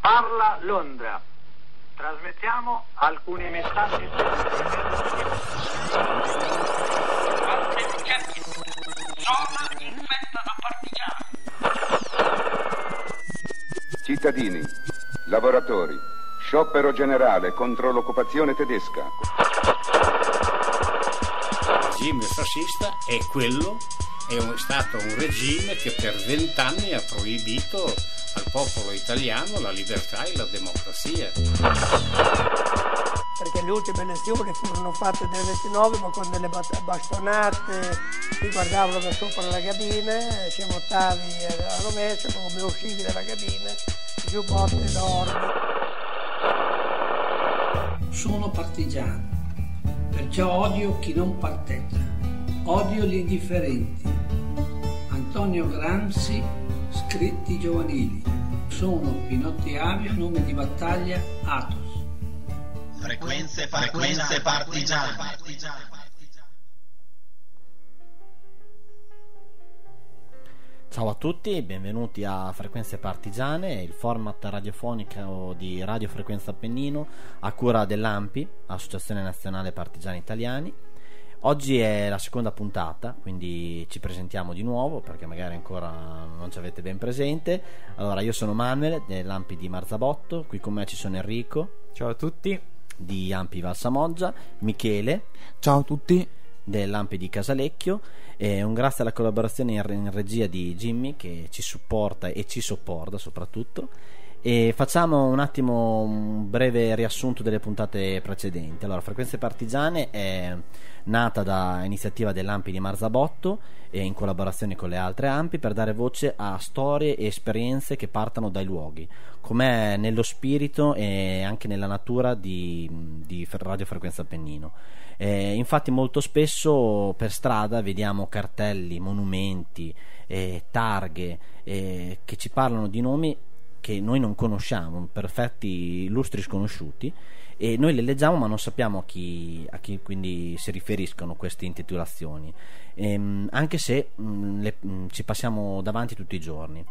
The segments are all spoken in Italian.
Parla Londra. Trasmettiamo alcuni messaggi. Zona infetta da partigiani. Cittadini, lavoratori, sciopero generale contro l'occupazione tedesca. Il regime fascista è quello, è un- stato un regime che per vent'anni ha proibito al popolo italiano la libertà e la democrazia. perché le ultime elezioni furono fatte nel 29 ma con delle bastonate, ti guardavano da sopra la cabina, ci votavi alla rovescia, ma come uscivi dalla cabina, giù botte d'orme. Sono partigiano, perciò odio chi non parteggia, odio gli indifferenti. Antonio Gramsci, scritti giovanili. Sono Pinotti Avio, nome di battaglia Athos. Frequenze, frequenze partigiane. Ciao a tutti, benvenuti a Frequenze Partigiane, il format radiofonico di Radio Frequenza Appennino a cura dell'AMPI, Associazione Nazionale Partigiani Italiani. Oggi è la seconda puntata, quindi ci presentiamo di nuovo perché magari ancora non ci avete ben presente. Allora, io sono Manuel dell'AMPI di Marzabotto, qui con me ci sono Enrico. Ciao a tutti. Di AMPI Valsamoggia, Michele. Ciao a tutti. Dell'AMPI di Casalecchio e un grazie alla collaborazione in, in regia di Jimmy che ci supporta e ci sopporta soprattutto. E facciamo un attimo un breve riassunto delle puntate precedenti. Allora, Frequenze Partigiane è nata da iniziativa dell'AMPI di Marzabotto e in collaborazione con le altre AMPI per dare voce a storie e esperienze che partano dai luoghi, com'è nello spirito e anche nella natura di, di Radio Frequenza Appennino. Eh, infatti molto spesso per strada vediamo cartelli, monumenti, eh, targhe eh, che ci parlano di nomi che noi non conosciamo, perfetti illustri sconosciuti e noi le leggiamo ma non sappiamo a chi, a chi quindi si riferiscono queste intitolazioni, Ehm, anche se mh, le- mh, ci passiamo davanti tutti i giorni.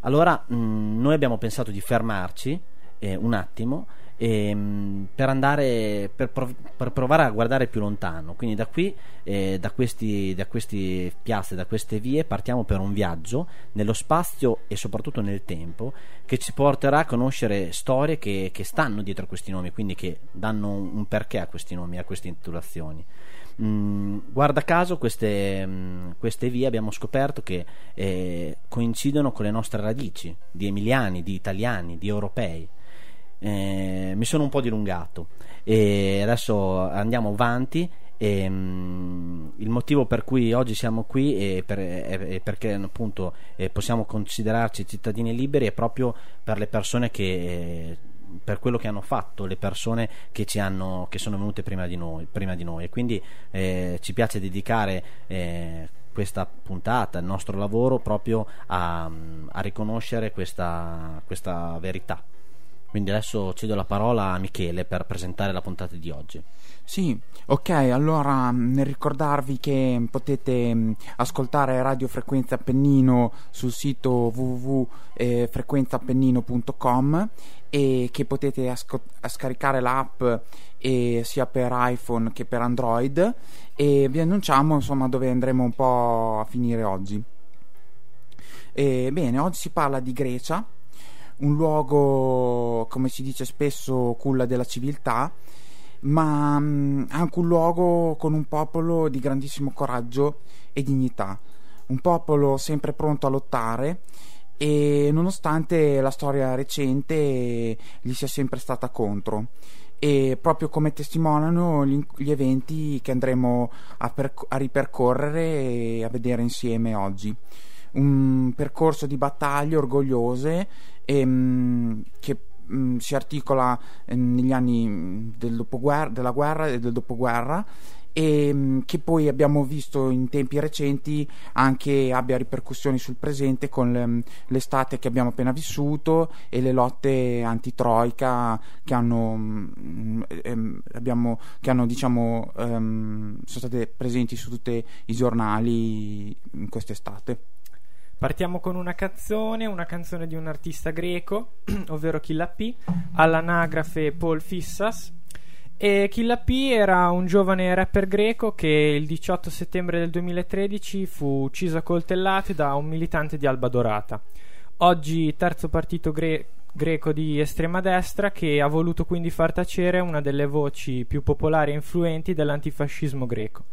Allora mh, noi abbiamo pensato di fermarci eh, un attimo ehm, per andare per, prov- per provare a guardare più lontano. Quindi da qui, eh, da, questi, da queste piazze, da queste vie, partiamo per un viaggio nello spazio e soprattutto nel tempo che ci porterà a conoscere storie che, che stanno dietro questi nomi, quindi che danno un perché a questi nomi, a queste intitolazioni. Mm, guarda caso queste, mm, queste vie abbiamo scoperto che eh, coincidono con le nostre radici di emiliani, di italiani, di europei. Eh, mi sono un po' dilungato e adesso andiamo avanti. E, mm, il motivo per cui oggi siamo qui è, per- perché appunto eh, possiamo considerarci cittadini liberi è proprio per le persone che eh, per quello che hanno fatto le persone che hanno che sono venute prima di noi, prima di noi. e quindi eh, ci piace dedicare eh, questa puntata, il nostro lavoro proprio a, a riconoscere questa, questa verità. Quindi adesso cedo la parola a Michele per presentare la puntata di oggi. Sì, ok, allora mh, nel ricordarvi che potete mh, ascoltare Radio Frequenza Appennino sul sito www.frequenzaappennino.com e che potete asco- scaricare l'app eh, sia per iPhone che per Android e vi annunciamo insomma dove andremo un po' a finire oggi. E, bene, oggi si parla di Grecia, un luogo, come si dice spesso, culla della civiltà, ma mh, anche un luogo con un popolo di grandissimo coraggio e dignità, un popolo sempre pronto a lottare e nonostante la storia recente gli sia sempre stata contro. E proprio come testimoniano gli, gli eventi che andremo a, perc- a ripercorrere e a vedere insieme oggi. Un percorso di battaglie orgogliose ehm, che mh, si articola eh, negli anni mh, del della guerra e del dopoguerra e mh, che poi abbiamo visto in tempi recenti anche abbia ripercussioni sul presente con le- l'estate che abbiamo appena vissuto e le lotte antitroica che hanno, ehm, abbiamo, che hanno diciamo ehm, sono state presenti su tutti i giornali in quest'estate. Partiamo con una canzone, una canzone di un artista greco, ovvero Killa P, all'anagrafe Paul Fissas. E Killa era un giovane rapper greco che il 18 settembre del 2013 fu ucciso a coltellate da un militante di Alba Dorata. Oggi terzo partito gre- greco di estrema destra che ha voluto quindi far tacere una delle voci più popolari e influenti dell'antifascismo greco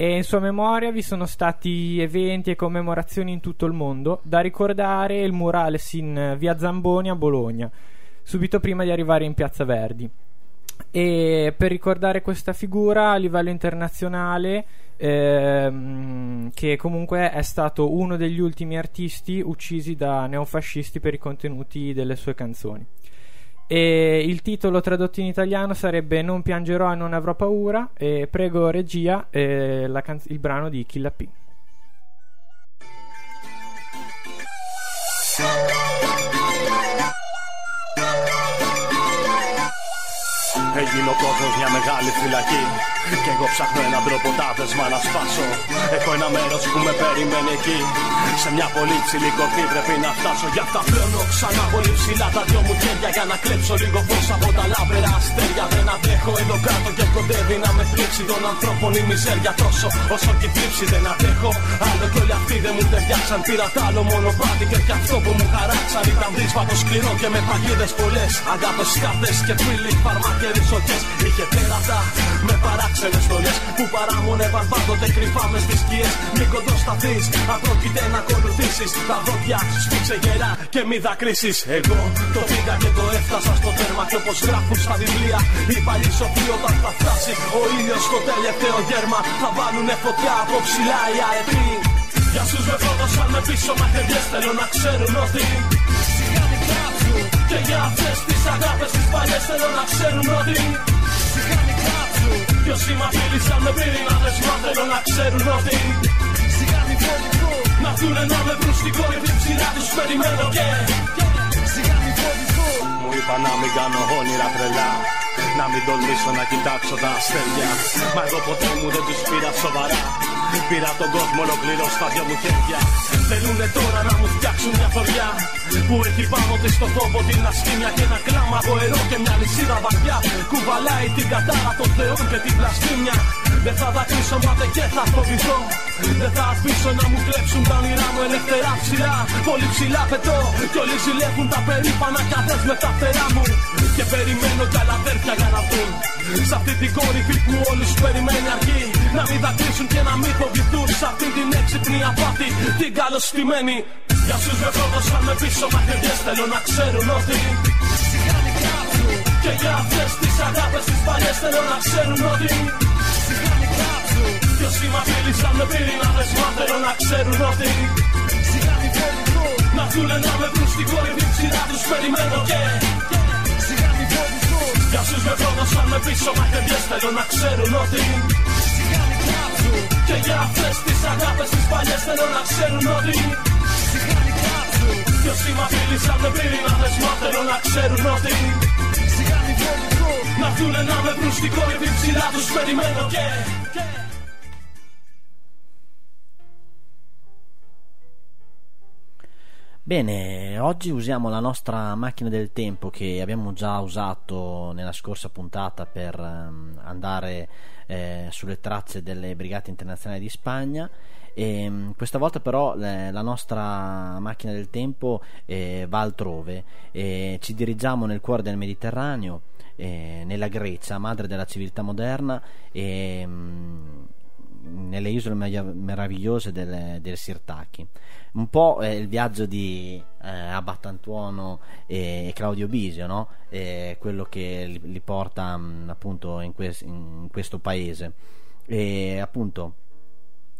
e in sua memoria vi sono stati eventi e commemorazioni in tutto il mondo, da ricordare il murales in via Zamboni a Bologna, subito prima di arrivare in piazza Verdi. E per ricordare questa figura a livello internazionale, ehm, che comunque è stato uno degli ultimi artisti uccisi da neofascisti per i contenuti delle sue canzoni. E il titolo tradotto in italiano sarebbe Non piangerò e non avrò paura. E prego, regia, eh, canz- il brano di Killa P. Έγινε ο κόσμος μια μεγάλη φυλακή. Κι εγώ ψάχνω έναν τρόπο τάδεσμα να σπάσω. Έχω ένα μέρος που με περιμένει εκεί. Σε μια πολύ ψηλή κορφή πρέπει να φτάσω. Γι' αυτά πλώνω ξανά πολύ ψηλά τα δυο μου χέρια Για να κλέψω λίγο φως από τα λάβερα αστέρια. Δεν αντέχω εδώ κάτω και κοντεύει να με πλήξει Των ανθρώπων η μιζέρια τόσο. Όσο και η θλίψη Δεν αντέχω άλλο κι όλοι αυτοί δεν μου ταιριάξαν. Πήρα τ' άλλο μονοπάτι και κι αυτό που μου χαράξαν. Ήταν δύσβατο σκληρό και με παγίδες πολλές. Αγάπες κάρτες και φίλοι φαρμάκεροι σοκές Είχε τέρατα με παράξενες στολές Που παράμονευαν πάντοτε κρυφά μες στις σκιές. Μην κοντοσταθείς, απρόκειται να ακολουθήσεις. Τα δόντια σου σφίξε γερά και μη δακρύσεις. Εγώ το πήγα και το έφτασα στο τέρμα Και όπως γράφουν στα βιβλία οι παλιοί σοφοί όταν θα φτάσει Ο ήλιος στο τελευταίο γέρμα Θα βάλουνε φωτιά από ψηλά οι αετοί. Για όσους με πρόδωσαν με πίσω μαχαιριές θέλω να ξέρουν ότι Σιγά μην κάψουν Και για αυτές τις αγάπες τις παλιές θέλω να ξέρουν ότι Σιγά μην κάψουν Και όσοι μ' απειλήσαν με πυρηνάδες μα θέλω να ξέρουν ότι Σιγά μην φοβηθούν Να δουνε να με βρουν στην κορυφή ψηλά τους περιμένω και Σιγά μην φοβηθούν Μου είπα να μην κάνω όνειρα τρελά να μην τολμήσω να κοιτάξω τα αστέρια. Μα εγώ ποτέ μου δεν τους πήρα σοβαρά Πήρα τον κόσμο ολοκληρώ στα δυο μου χέρια. Θέλουνε τώρα να μου φτιάξουν μια θωριά Που έχει πάνω της στο φόβο την ασκήμια Και ένα κλάμα γοερό και μια λυσίδα βαθιά. Κουβαλάει την κατάρα των θεών και την πλαστήμια Δεν θα δακρύσω μάτε και θα φοβηθώ. Δεν θα αφήσω να μου κλέψουν τα όνειρά μου ελευθερά ψηλά. Πολύ ψηλά πετώ Κι όλοι ζηλεύουν τα περήφανα καδές με τα φτερά μου. Και περιμένω κι άλλα αδέρφια για να βγουν Σ' αυτή την κορυφή που όλους περιμένει αρκεί. Να μην δακρύσουν και να μην φοβηθούν. Σ' αυτή την έξυπνη απάτη την καλωστημένη. Για όσους με πρόδωσαν με πίσω μαχαιριές θέλω να ξέρουν ότι Σιγά μην κάψουν Και για αυτές τις αγάπες τις παλιές θέλω να ξέρουν ότι όσοι μ' απειλήσαν με πυρηνάδες μα θέλω να ξέρουν ότι Σιγά μην φοβηθούν Να δουνε να με βρουν στην κορυφή ψηλά τους περιμένω και Σιγά μην φοβηθούν Για όσους με πρόδωσαν με πίσω μαχαιριές θέλω να ξέρουν ότι Σιγά μην κάψουν Και για αυτές τις αγάπες τις παλιές θέλω να ξέρουν ότι Σιγά μην κάψουν Και όσοι μ' απειλήσαν με πυρηνάδες μα θέλω να ξέρουν ότι Σιγά μην φοβηθούν Να δουνε να με βρουν στην κορυφή ψηλά τους περιμένω και Bene, oggi usiamo la nostra macchina del tempo che abbiamo già usato nella scorsa puntata per ehm, andare eh, sulle tracce delle brigate internazionali di Spagna. E, ehm, questa volta però eh, la nostra macchina del tempo eh, va altrove e ci dirigiamo nel cuore del Mediterraneo, eh, nella Grecia, madre della civiltà moderna e mh, nelle isole meravigliose del, del Sirtaki un po' il viaggio di eh, Abbattantuono e Claudio Bisio, no? eh, quello che li, li porta mh, appunto in, que- in, questo paese. E appunto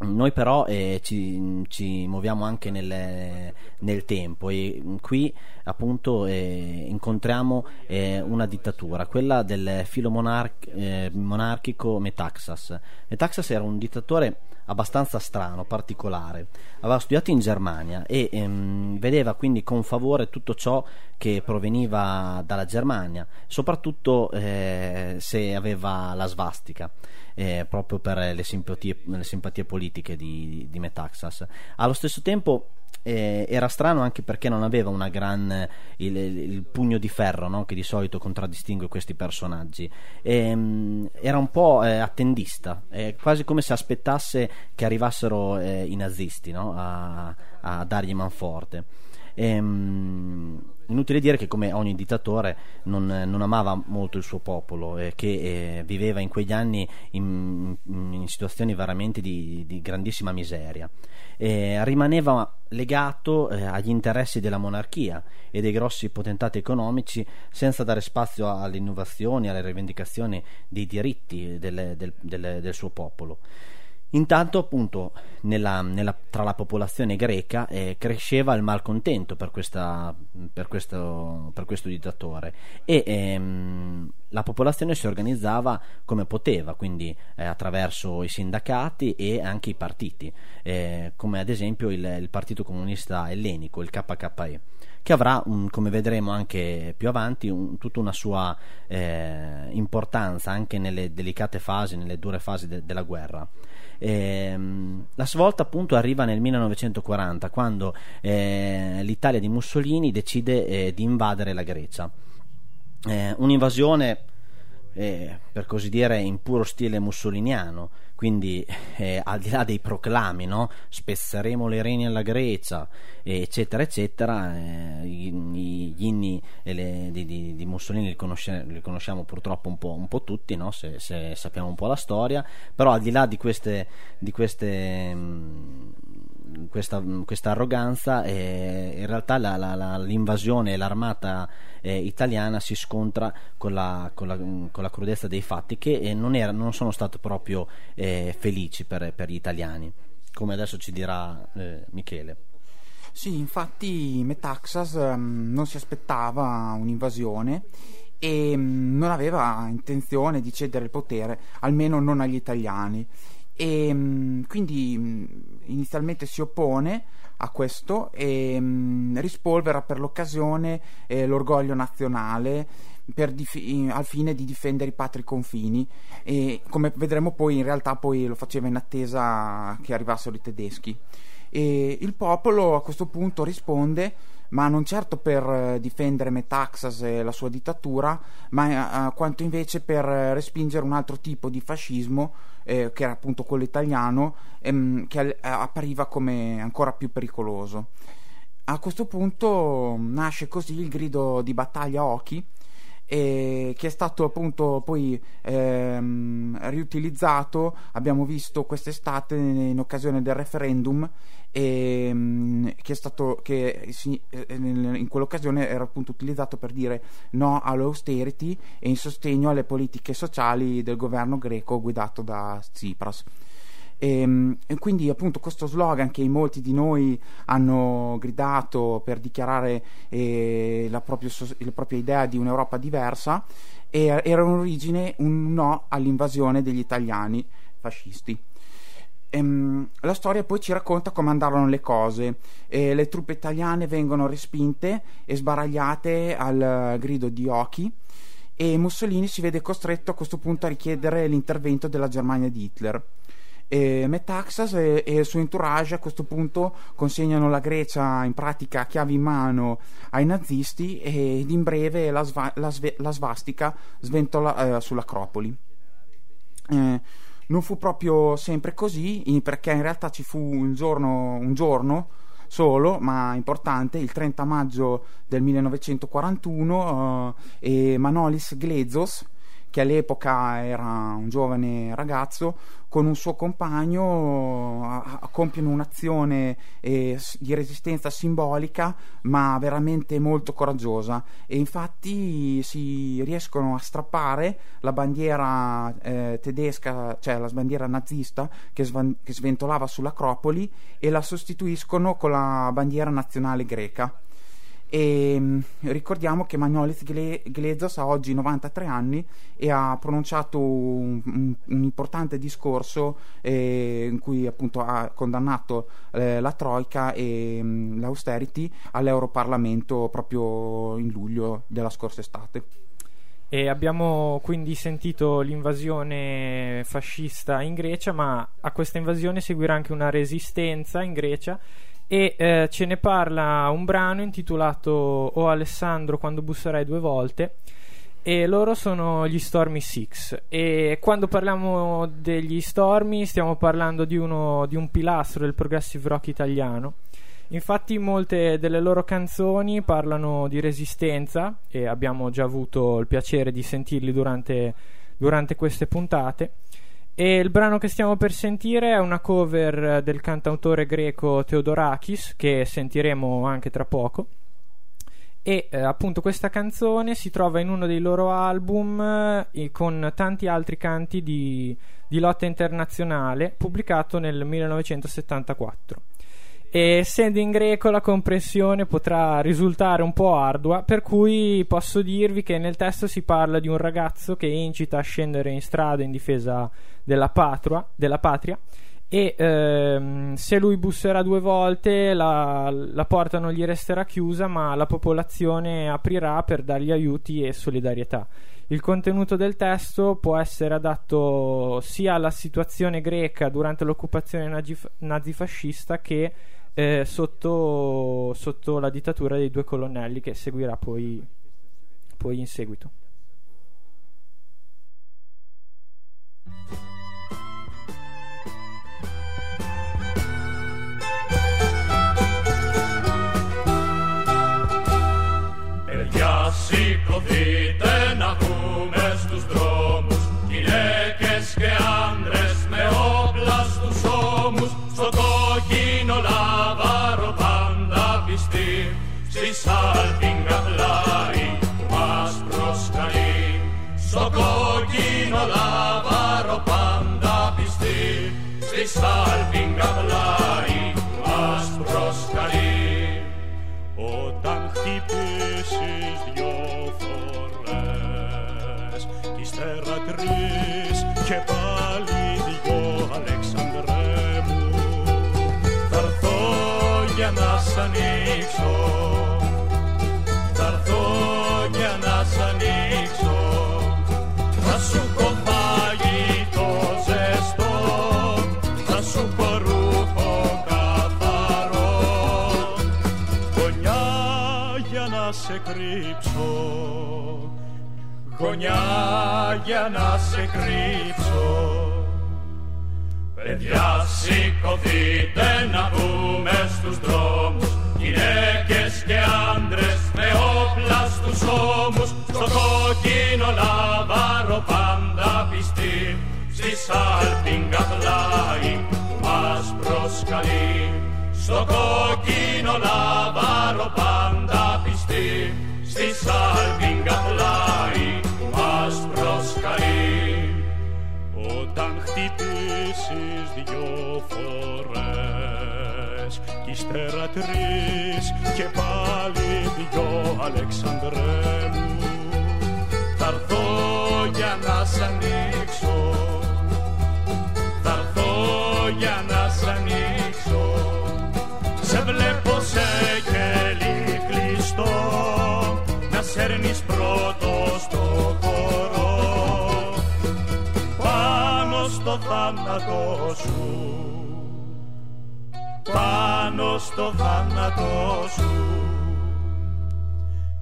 noi però eh, ci, ci, muoviamo anche nel, nel, tempo e qui appunto eh, incontriamo eh, una dittatura, quella del filo monarch- eh, monarchico Metaxas. Metaxas era un dittatore abbastanza strano, particolare. Aveva studiato in Germania e ehm, vedeva quindi con favore tutto ciò che proveniva dalla Germania, soprattutto eh, se aveva la svastica. Eh, proprio per le simpatie, le simpatie politiche di, di Metaxas. Allo stesso tempo eh, era strano anche perché non aveva una gran il, il pugno di ferro no? che di solito contraddistingue questi personaggi e, mh, era un po' eh, attendista eh, quasi come se aspettasse che arrivassero eh, i nazisti no? a, a, dargli manforte e, mh, inutile dire che come ogni dittatore non, non amava molto il suo popolo e che eh, viveva in quegli anni in, in situazioni veramente di, di grandissima miseria eh, rimaneva legato eh, agli interessi della monarchia e dei grossi potentati economici senza dare spazio alle innovazioni, alle rivendicazioni dei diritti delle, del, del, del suo popolo. Intanto, appunto, nella, nella, tra la popolazione greca eh, cresceva il malcontento per, questa, per, questo, per questo, dittatore e ehm, la popolazione si organizzava come poteva, quindi eh, attraverso i sindacati e anche i partiti, eh, come ad esempio il, il, Partito Comunista Ellenico, il KKE che avrà, un, come vedremo anche più avanti, un, tutta una sua eh, importanza anche nelle delicate fasi, nelle dure fasi de, della guerra. Ehm, la svolta appunto arriva nel 1940 quando eh, l'Italia di Mussolini decide eh, di invadere la Grecia. Eh, un'invasione eh, per così dire in puro stile mussoliniano quindi eh, al di là dei proclami no? spezzeremo le reni alla Grecia eccetera eccetera eh, gli inni le, di, di, di, Mussolini li, conosce, li, conosciamo purtroppo un po', un po tutti no? se, se, sappiamo un po' la storia però al di là di queste, di queste mh, questa, questa, arroganza eh, in realtà la, la, la, l'invasione e l'armata eh, italiana si scontra con la, con con crudezza dei fatti che eh, non, era, non, sono stati proprio eh, felici per, per, gli italiani come adesso ci dirà eh, Michele. Sì infatti Metaxas um, non si aspettava un'invasione e um, non aveva intenzione di cedere il potere almeno non agli italiani e um, quindi inizialmente si oppone a questo e mm, rispolvera per l'occasione eh, l'orgoglio nazionale dif- al fine di difendere i patri confini. E come vedremo poi in realtà poi lo faceva in attesa che arrivassero i tedeschi. E il popolo a questo punto risponde ma non certo per eh, difendere Metaxas e la sua dittatura, ma uh, quanto invece per respingere un altro tipo di fascismo, eh, che era appunto quello italiano, ehm, che appariva come ancora più pericoloso. A questo punto nasce così il grido di battaglia Oki, che è stato appunto poi ehm, riutilizzato, abbiamo visto quest'estate in occasione del referendum e, ehm, che, stato, che si, eh, in quell'occasione era appunto utilizzato per dire no all'austerity e in sostegno alle politiche sociali del governo greco guidato da Tsipras. E, ehm, e, quindi appunto questo slogan che molti di noi hanno gridato per dichiarare eh, la, propria, la, propria, idea di un'Europa diversa era in origine un no all'invasione degli italiani fascisti. Ehm, la storia poi ci racconta come andarono le cose. Eh, le truppe italiane vengono respinte e sbaragliate al grido di Oki e Mussolini si vede costretto a questo punto a richiedere l'intervento della Germania di Hitler. E Metaxas e, e, il suo entourage a questo punto consegnano la Grecia in pratica a chiave in mano ai nazisti ed in breve la, sva- la, sve- la svastica sventola eh, sull'Acropoli. Eh, non fu proprio sempre così, perché in realtà ci fu un giorno, un giorno solo, ma importante, il 30 maggio del 1941, eh, e Manolis Glezos, che all'epoca era un giovane ragazzo, con un suo compagno compiono un'azione eh, di resistenza simbolica ma veramente molto coraggiosa. E infatti si riescono a strappare la bandiera eh, tedesca, cioè la bandiera nazista che, svan- che sventolava sull'Acropoli e la sostituiscono con la bandiera nazionale greca e mm, ricordiamo che Magnolis Glezos ha oggi 93 anni e ha pronunciato un, un, un importante discorso eh, in cui appunto ha condannato eh, la Troica e mh, mm, l'austerity all'Europarlamento proprio in luglio della scorsa estate. E abbiamo quindi sentito l'invasione fascista in Grecia, ma a questa invasione seguirà anche una resistenza in Grecia e eh, ce ne parla un brano intitolato O Alessandro quando busserai due volte e loro sono gli Stormy Six. E quando parliamo degli Stormy stiamo parlando di, uno, di un pilastro del progressive rock italiano. Infatti molte delle loro canzoni parlano di resistenza e abbiamo già avuto il piacere di sentirli durante, durante queste puntate e il brano che stiamo per sentire è una cover del cantautore greco Theodorakis, che sentiremo anche tra poco. E eh, appunto questa canzone si trova in uno dei loro album eh, con tanti altri canti di, di lotta internazionale, pubblicato nel 1974 essendo in greco la compressione potrà risultare un po' ardua, per cui posso dirvi che nel testo si parla di un ragazzo che incita a scendere in strada in difesa della, patria, della patria e ehm, se lui busserà due volte la, la, porta non gli resterà chiusa ma la popolazione aprirà per dargli aiuti e solidarietà. Il contenuto del testo può essere adatto sia alla situazione greca durante l'occupazione nazifascista che eh, sotto, sotto, la dittatura dei due colonnelli che seguirà poi, poi in seguito. El jassiko vite na kumes Γυναίκες και άνδρες με όπλα στους ώμους στο κόκκινο λάβαρο πάντα πιστοί στη σάλπιγγα πλάι που μας προσκαλεί. Στο κόκκινο λάβαρο πάντα πιστοί στη σάλπιγγα κρύψω. Γωνιά για να σε κρύψω. Παιδιά σηκωθείτε να βγούμε στους δρόμους. Γυναίκες και άντρες με όπλα στους ώμους. Στο κόκκινο λαβάρο πάντα πιστοί Στη σάλπιγγα πλάι που μας προσκαλεί. Στο κόκκινο λαβάρο πάντα πιστοί Στη σάλπιγγα πλάι που μας προσκαλεί. Όταν χτυπήσεις δυο φορές κι ύστερα τρεις και πάλι δυο Αλεξανδρέ μου Θα έρθω για να σ' ανοίξω. Θα έρθω για να στο θάνατο σου. Πάνω στο θάνατο σου.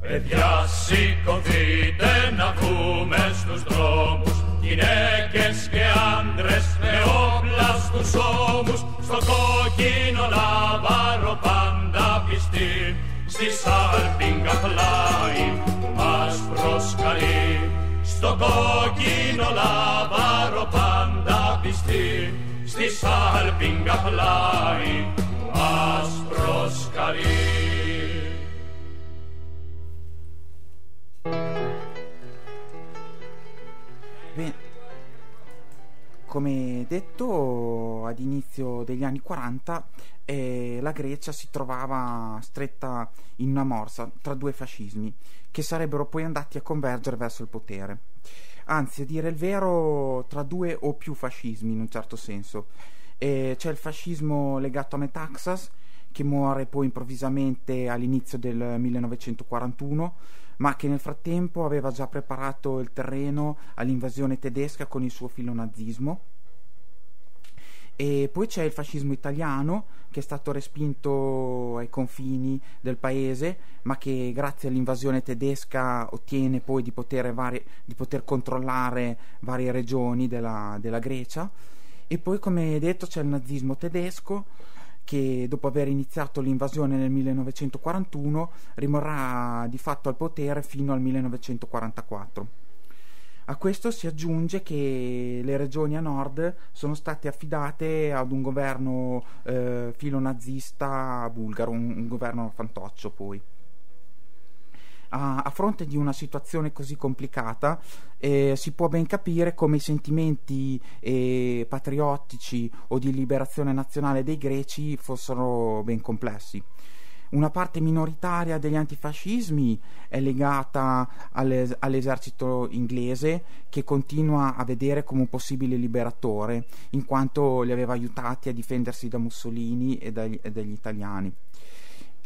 Παιδιά σηκωθείτε να βγούμε στους δρόμους. Γυναίκες και άντρες με όπλα στους ώμους. Στο κόκκινο λαβάρο πάντα πιστοί Στη σάλπιγγα πλάι που μας προσκαλεί. Στο κόκκινο λαβάρο πάντα πιστοί si salpinga plai aspro scalì. Bene. Come detto, ad inizio degli anni 40 eh, la Grecia si trovava stretta in una morsa tra due fascismi che sarebbero poi andati a convergere verso il potere. Anzi, a dire il vero, tra due o più fascismi in un certo senso. Eh, c'è il fascismo legato a Metaxas, che muore poi improvvisamente all'inizio del 1941, ma che nel frattempo aveva già preparato il terreno all'invasione tedesca con il suo filonazismo. E poi c'è il fascismo italiano che è stato respinto ai confini del paese, ma che grazie all'invasione tedesca ottiene poi di poter, vari, di poter controllare varie regioni della, della Grecia. E poi, come detto, c'è il nazismo tedesco che dopo aver iniziato l'invasione nel 1941 rimarrà di fatto al potere fino al 1944. A questo si aggiunge che le regioni a nord sono state affidate ad un governo eh, filonazista bulgaro, un, un governo fantoccio poi a, fronte di una situazione così complicata eh, si può ben capire come i sentimenti eh, patriottici o di liberazione nazionale dei greci fossero ben complessi. Una parte minoritaria degli antifascismi è legata alle, all'esercito inglese che continua a vedere come un possibile liberatore, in quanto li aveva aiutati a difendersi da Mussolini e dagli, e dagli italiani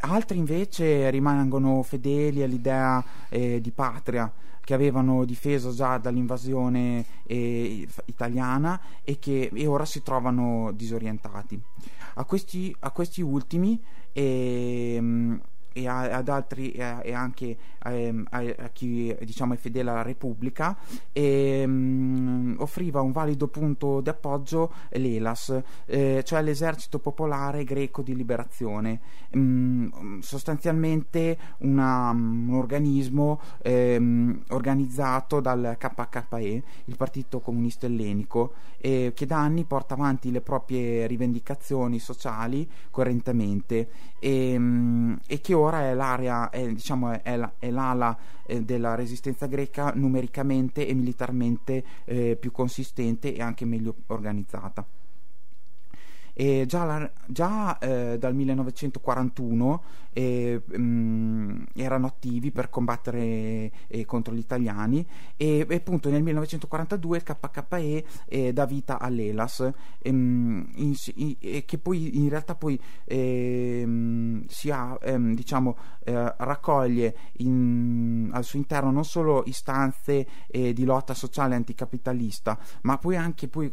altri invece rimangono fedeli all'idea eh, di patria che avevano difeso già dall'invasione eh, italiana e che e ora si trovano disorientati. A questi, a questi ultimi eh, e a, ad altri e, anche ehm, a, a, chi diciamo è fedele alla Repubblica e, um, offriva un valido punto di appoggio l'ELAS eh, cioè l'esercito popolare greco di liberazione. Um, sostanzialmente una, um, un organismo ehm, organizzato dal KKE il partito comunista ellenico eh, che da anni porta avanti le proprie rivendicazioni sociali correntemente e, e che ora è l'area, è, diciamo, è, la, è l'ala eh, della resistenza greca numericamente e militarmente eh, più consistente e anche meglio organizzata. E già, la, già eh, dal 1941 eh, mh, erano attivi per combattere eh, contro gli italiani. E, e, appunto nel 1942 il KKE dà vita all'ELAS ehm, in, in, che poi in realtà poi ehm, si ha, ehm, diciamo, eh, raccoglie in, al suo interno non solo istanze eh, di lotta sociale anticapitalista ma poi anche poi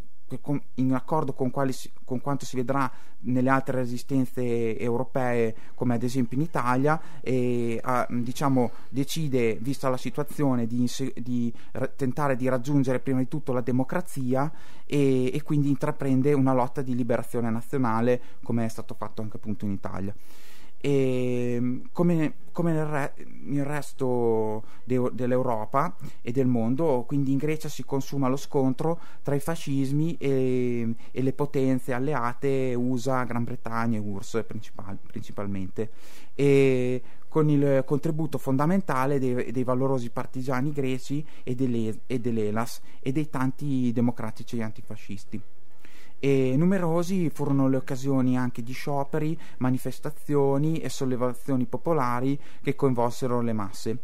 in accordo con, si, con, quanto si vedrà nelle altre resistenze europee, come ad esempio in Italia, e, a, diciamo, decide, vista la situazione, di, di, tentare di raggiungere prima di tutto la democrazia e, e quindi intraprende una lotta di liberazione nazionale, come è stato fatto anche appunto in Italia e come, come nel, re, nel, resto de, dell'Europa e del mondo, quindi in Grecia si consuma lo scontro tra i fascismi e, e le potenze alleate USA, Gran Bretagna e URSS principal, principalmente, e con il contributo fondamentale dei, dei valorosi partigiani greci e, delle, e dell'ELAS e dei tanti democratici antifascisti e numerosi furono le occasioni anche di scioperi, manifestazioni e sollevazioni popolari che coinvolsero le masse.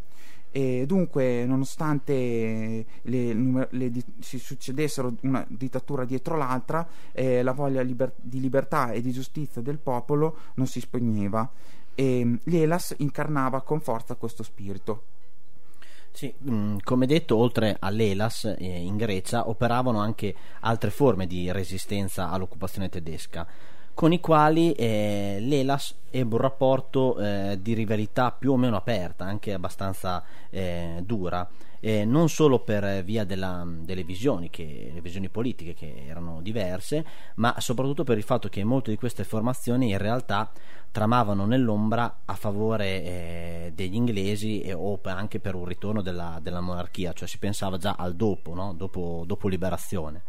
E dunque, nonostante le, le, si succedessero una dittatura dietro l'altra, eh, la voglia liber, di libertà e di giustizia del popolo non si spegneva e l'Elas incarnava con forza questo spirito. Sì, mm, come detto, oltre all'Elas eh, in Grecia operavano anche altre forme di resistenza all'occupazione tedesca, con i quali eh, l'Elas ebbe un rapporto eh, di rivalità più o meno aperta, anche abbastanza eh, dura. Non solo per via della, delle visioni, che, visioni politiche che erano diverse, ma soprattutto per il fatto che molte di queste formazioni in realtà tramavano nell'ombra a favore eh, degli inglesi e, o anche per un ritorno della, della, monarchia, cioè si pensava già al dopo, no? dopo, dopo liberazione.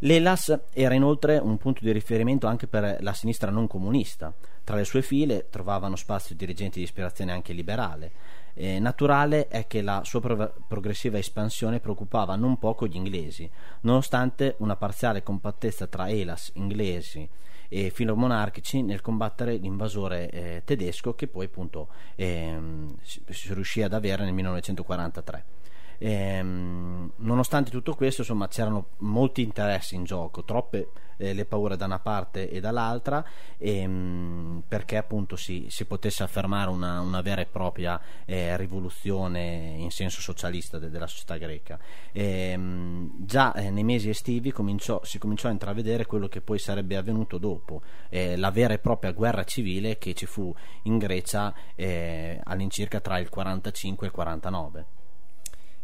L'Elas era inoltre un punto di riferimento anche per la sinistra non comunista. Tra le sue file trovavano spazio dirigenti di ispirazione anche liberale. Eh, naturale è che la sua pro- progressiva espansione preoccupava non poco gli inglesi, nonostante una parziale compattezza tra Elas, inglesi e filomonarchici nel combattere l'invasore eh, tedesco che poi appunto ehm, si, si riuscì ad avere nel 1943. Ehm, nonostante tutto questo, insomma, c'erano molti interessi in gioco, troppe eh, le paure da una parte e dall'altra, ehm, perché appunto si, si, potesse affermare una, una vera e propria eh, rivoluzione in senso socialista de, della società greca. Ehm, già eh, nei mesi estivi cominciò, si cominciò a intravedere quello che poi sarebbe avvenuto dopo, eh, la vera e propria guerra civile che ci fu in Grecia eh, all'incirca tra il 45 e il 49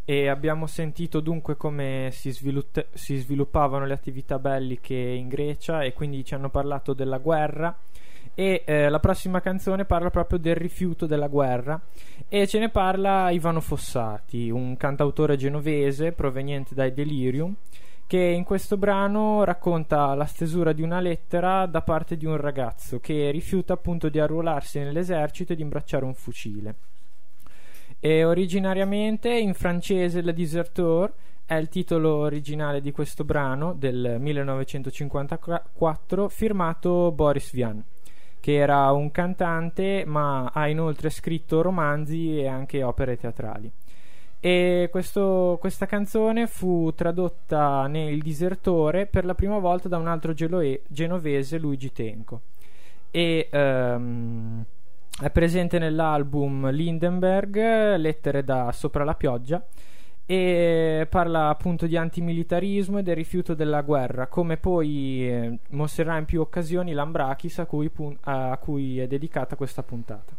e abbiamo sentito dunque come si, svilupp- si, sviluppavano le attività belliche in Grecia e quindi ci hanno parlato della guerra e eh, la prossima canzone parla proprio del rifiuto della guerra e ce ne parla Ivano Fossati, un cantautore genovese proveniente dai Delirium che in questo brano racconta la stesura di una lettera da parte di un ragazzo che rifiuta appunto di arruolarsi nell'esercito e di imbracciare un fucile. E originariamente in francese Le Deserteur è il titolo originale di questo brano del 1954 firmato Boris Vian, che era un cantante ma ha inoltre scritto romanzi e anche opere teatrali. E questo, questa canzone fu tradotta nel Disertore per la prima volta da un altro geloe, genovese, Luigi Tenco. E um, è presente nell'album Lindenberg, Lettere da sopra la pioggia, e parla appunto di antimilitarismo e del rifiuto della guerra, come poi eh, mostrerà in più occasioni l'Ambrakis a cui, pun- a cui è dedicata questa puntata.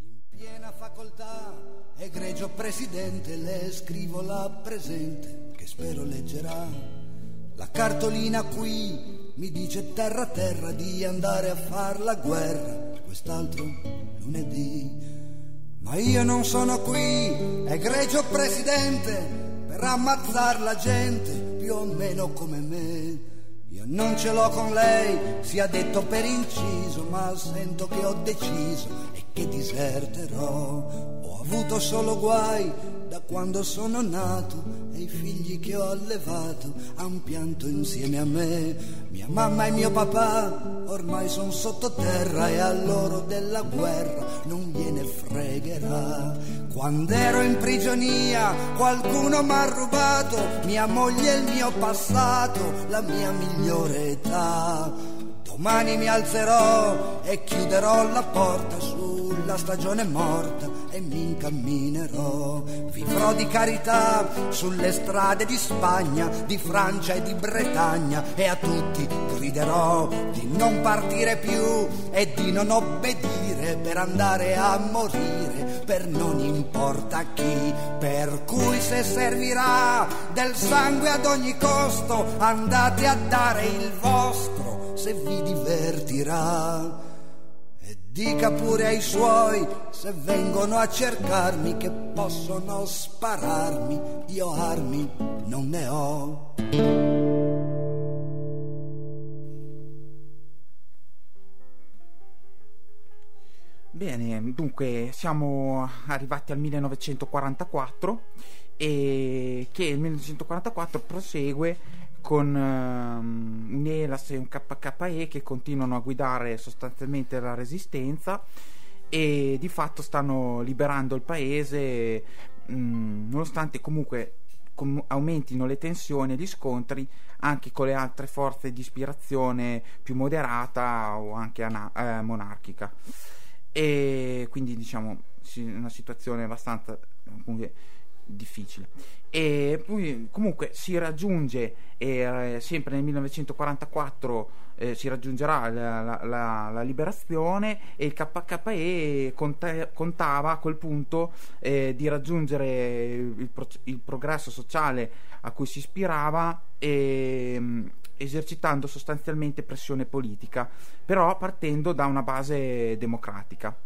In piena facoltà, egregio presidente, le scrivo la presente, che spero leggerà. La cartolina qui mi dice terra terra di andare a far la guerra quest'altro lunedì. Ma io non sono qui, egregio presidente, per ammazzar la gente più o meno come me. Io non ce l'ho con lei, sia detto per inciso, ma sento che ho deciso e che diserterò. Ho avuto solo guai da quando sono nato e i figli che ho allevato han pianto insieme a me. Mia mamma e mio papà ormai sono sottoterra e a loro della guerra non gliene fregherà. Quando ero in prigionia qualcuno mi ha rubato mia moglie e il mio passato, la mia migliore età. Domani mi alzerò e chiuderò la porta sulla stagione morta e mi incamminerò. Vivrò di carità sulle strade di Spagna, di Francia e di Bretagna e a tutti griderò di non partire più e di non obbedire per andare a morire per non importa chi. Per cui se servirà del sangue ad ogni costo, andate a dare il vostro se vi divertirà. E dica pure ai suoi se vengono a cercarmi che possono spararmi, io armi non ne ho. Bene, dunque siamo arrivati al 1944 e che il 1944 prosegue con uh, un ELAS e un KKE che continuano a guidare sostanzialmente la resistenza e di fatto stanno liberando il paese mh, nonostante comunque com- aumentino le tensioni e gli scontri anche con le altre forze di ispirazione più moderata o anche ana- eh, monarchica. E quindi diciamo una situazione abbastanza comunque difficile. E poi comunque si raggiunge eh, sempre nel 1944 eh, si raggiungerà la, la, la, liberazione e il KKE conta, contava a quel punto eh, di raggiungere il, pro, il, progresso sociale a cui si ispirava e, mm, esercitando sostanzialmente pressione politica però partendo da una base democratica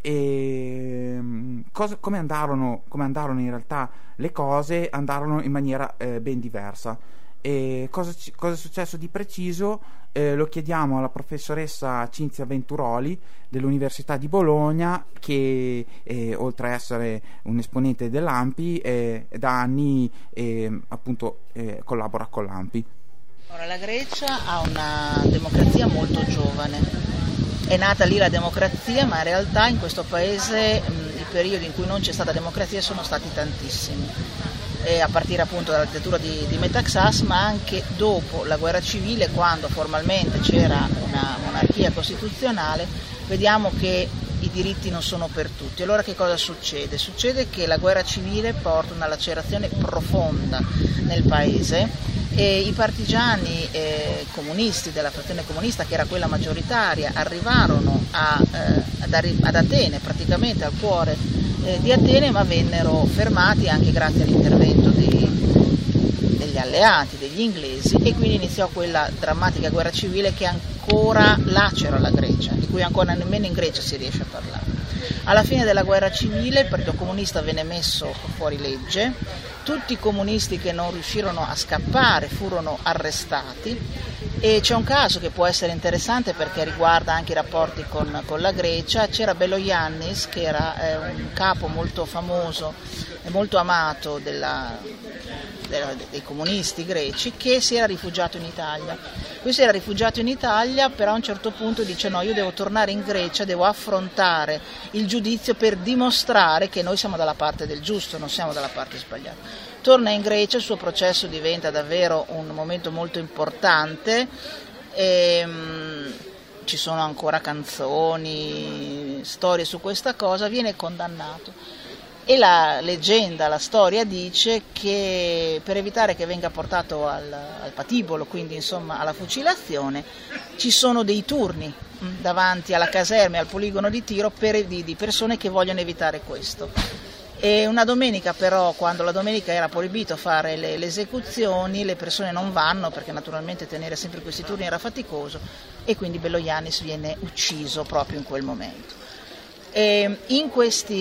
e mm, cosa, come, andarono, come, andarono, in realtà le cose andarono in maniera eh, ben diversa. E cosa, cosa, è successo di preciso? Eh, lo chiediamo alla professoressa Cinzia Venturoli dell'Università di Bologna che eh, oltre a essere un esponente dell'AMPI eh, da anni eh, appunto eh, collabora con l'AMPI Ora, la Grecia ha una democrazia molto giovane è nata lì la democrazia, ma in realtà in questo paese mh, i periodi in cui non c'è stata democrazia sono stati tantissimi. E a partire appunto dalla dittatura di, di Metaxas, ma anche dopo la guerra civile, quando formalmente c'era una monarchia costituzionale, vediamo che i diritti non sono per tutti. Allora che cosa succede? Succede che la guerra civile porta una lacerazione profonda nel paese e i partigiani eh, comunisti della frazione comunista, che era quella maggioritaria, arrivarono a, eh, ad, ad, Atene, praticamente al cuore eh, di Atene, ma vennero fermati anche grazie all'intervento degli alleati, degli inglesi, e quindi iniziò quella drammatica guerra civile che ancora lacera la Grecia, di cui ancora nemmeno in Grecia si riesce a parlare. Alla fine della guerra civile il Partito Comunista venne messo fuori legge, tutti i comunisti che non riuscirono a scappare furono arrestati e c'è un caso che può essere interessante perché riguarda anche i rapporti con, con la Grecia, c'era Bello Iannis che era eh, un capo molto famoso e molto amato della, dei comunisti greci che si era rifugiato in Italia. Lui si era rifugiato in Italia, però a un certo punto dice no, io devo tornare in Grecia, devo affrontare il giudizio per dimostrare che noi siamo dalla parte del giusto, non siamo dalla parte sbagliata. Torna in Grecia, il suo processo diventa davvero un momento molto importante. E, um, ci sono ancora canzoni, storie su questa cosa, viene condannato e la leggenda, la storia dice che per evitare che venga portato al, al patibolo, quindi insomma alla fucilazione, ci sono dei turni mm, davanti alla caserma e al poligono di tiro per, di, di persone che vogliono evitare questo. E una domenica però, quando la domenica era proibito fare le, le, esecuzioni, le persone non vanno perché naturalmente tenere sempre questi turni era faticoso e quindi Bello Belloianis viene ucciso proprio in quel momento. E in questo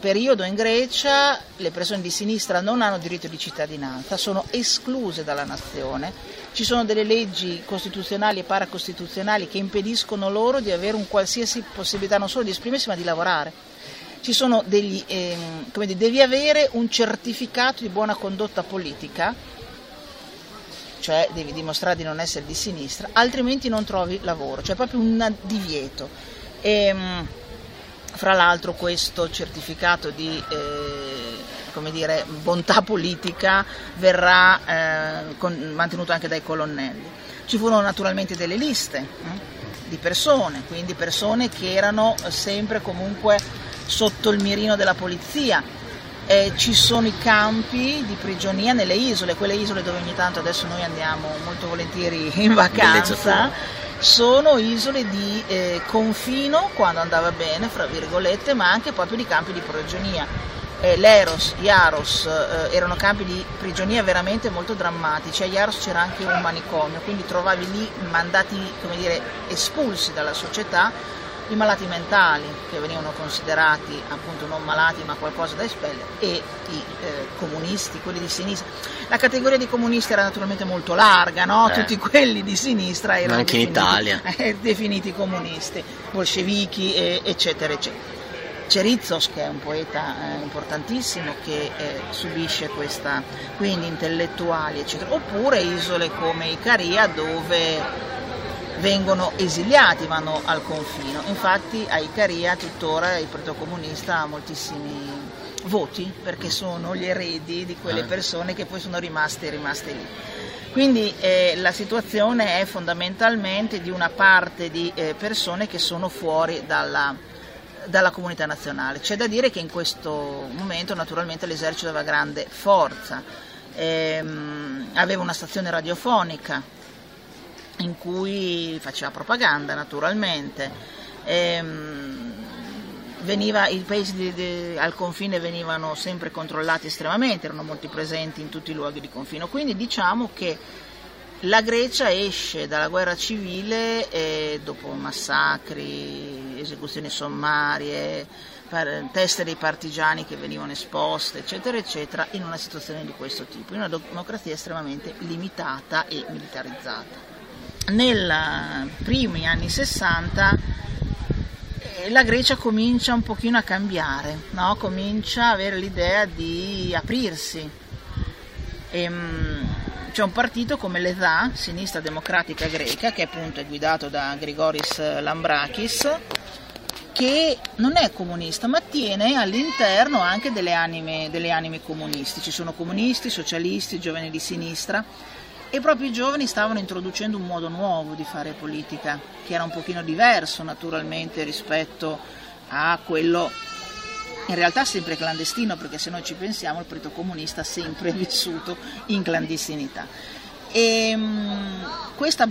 periodo in Grecia le persone di sinistra non hanno diritto di cittadinanza, sono escluse dalla nazione, ci sono delle leggi costituzionali e paracostituzionali che impediscono loro di avere un qualsiasi possibilità non solo di esprimersi ma di lavorare. Ci sono degli, eh, come dire, devi avere un certificato di buona condotta politica, cioè devi dimostrare di non essere di sinistra, altrimenti non trovi lavoro, cioè proprio un divieto. E, ehm, fra l'altro questo certificato di eh, dire, bontà politica verrà eh, con, mantenuto anche dai colonnelli. Ci furono naturalmente delle liste eh, di persone, quindi persone che erano sempre comunque sotto il mirino della polizia. Eh, ci sono i campi di prigionia nelle isole, quelle isole dove ogni tanto adesso noi andiamo molto volentieri in vacanza sono isole di eh, confino quando andava bene, fra virgolette, ma anche proprio di campi di prigionia. Eh, L'Eros, Iaros erano campi di prigionia veramente molto drammatici. A Iaros c'era anche un manicomio, quindi trovavi lì mandati, come dire, espulsi dalla società i malati mentali che venivano considerati appunto non malati ma qualcosa da espellere e i eh, comunisti, quelli di sinistra. La categoria di comunisti era naturalmente molto larga, no? eh. tutti quelli di sinistra erano anche definiti, in Italia. Eh, definiti comunisti, bolscevichi eccetera eccetera. C'è che è un poeta eh, importantissimo che eh, subisce questa, quindi intellettuali eccetera, oppure isole come Icaria dove vengono esiliati, vanno al confino. Infatti a Icaria tuttora il Partito Comunista ha moltissimi voti perché sono gli eredi di quelle ah. persone che poi sono rimaste, rimaste lì. Quindi eh, la situazione è fondamentalmente di una parte di eh, persone che sono fuori dalla, dalla comunità nazionale. C'è da dire che in questo momento naturalmente l'esercito aveva grande forza, ehm, aveva una stazione radiofonica, in cui faceva propaganda naturalmente. Ehm, veniva, I paesi di, di, al confine venivano sempre controllati estremamente, erano molto presenti in tutti i luoghi di confino, quindi diciamo che la Grecia esce dalla guerra civile eh, dopo massacri, esecuzioni sommarie, par- teste dei partigiani che venivano esposte, eccetera, eccetera, in una situazione di questo tipo, in una democrazia estremamente limitata e militarizzata nei primi anni 60 eh, la Grecia comincia un pochino a cambiare, no? comincia a avere l'idea di aprirsi. E, ehm, c'è un partito come l'EDA, Sinistra Democratica Greca, che appunto è guidato da Grigoris Lambrakis, che non è comunista, ma tiene all'interno anche delle anime, delle anime comunisti. Ci sono comunisti, socialisti, giovani di sinistra e proprio i giovani stavano introducendo un modo nuovo di fare politica, che era un pochino diverso naturalmente rispetto a quello in realtà sempre clandestino, perché se noi ci pensiamo il Partito Comunista ha sempre vissuto in clandestinità. E mh, questa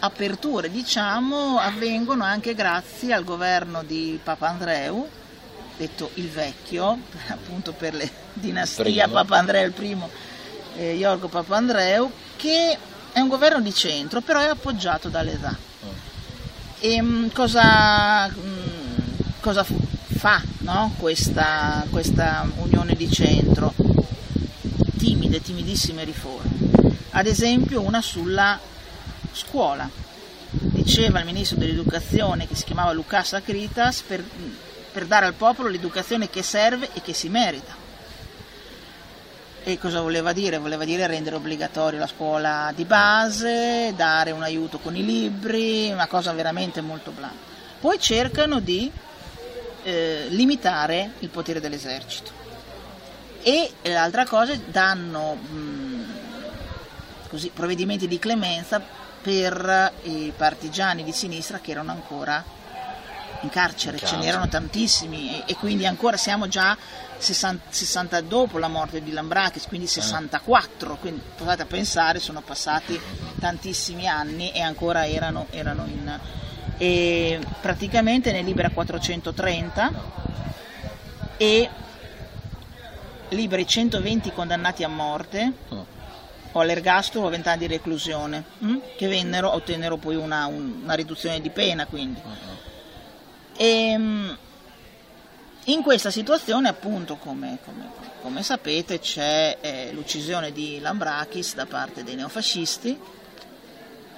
aperture diciamo, avvengono anche grazie al governo di Papandreou, detto il vecchio, appunto per le dinastia. Papandreou il primo, eh, Iorgo Papandreou, che è un governo di centro, però è appoggiato dall'EDA. E mh, cosa, mh, cosa fu- fa no? questa, questa unione di centro? Timide, timidissime riforme. Ad esempio una sulla scuola. Diceva il ministro dell'educazione che si chiamava Lucas Acritas per, per dare al popolo l'educazione che serve e che si merita. E cosa voleva dire? Voleva dire rendere obbligatoria la scuola di base, dare un aiuto con i libri, una cosa veramente molto blanda. Poi cercano di eh, limitare il potere dell'esercito. E l'altra cosa, danno mh, così, provvedimenti di clemenza per i partigiani di sinistra che erano ancora in carcere, In ce n'erano tantissimi e, e quindi ancora siamo già 60, 60 dopo la morte di Lambrakis, quindi 64, quindi provate a pensare, sono passati tantissimi anni e ancora erano, erano in... E praticamente ne libera 430 e liberi 120 condannati a morte o all'ergastolo o a 20 anni di reclusione, mm? che vennero, ottennero poi una, un- una riduzione di pena. Quindi. E, mm, in questa situazione, appunto, come, come- come sapete, c'è eh, l'uccisione di Lambrakis da parte dei neofascisti,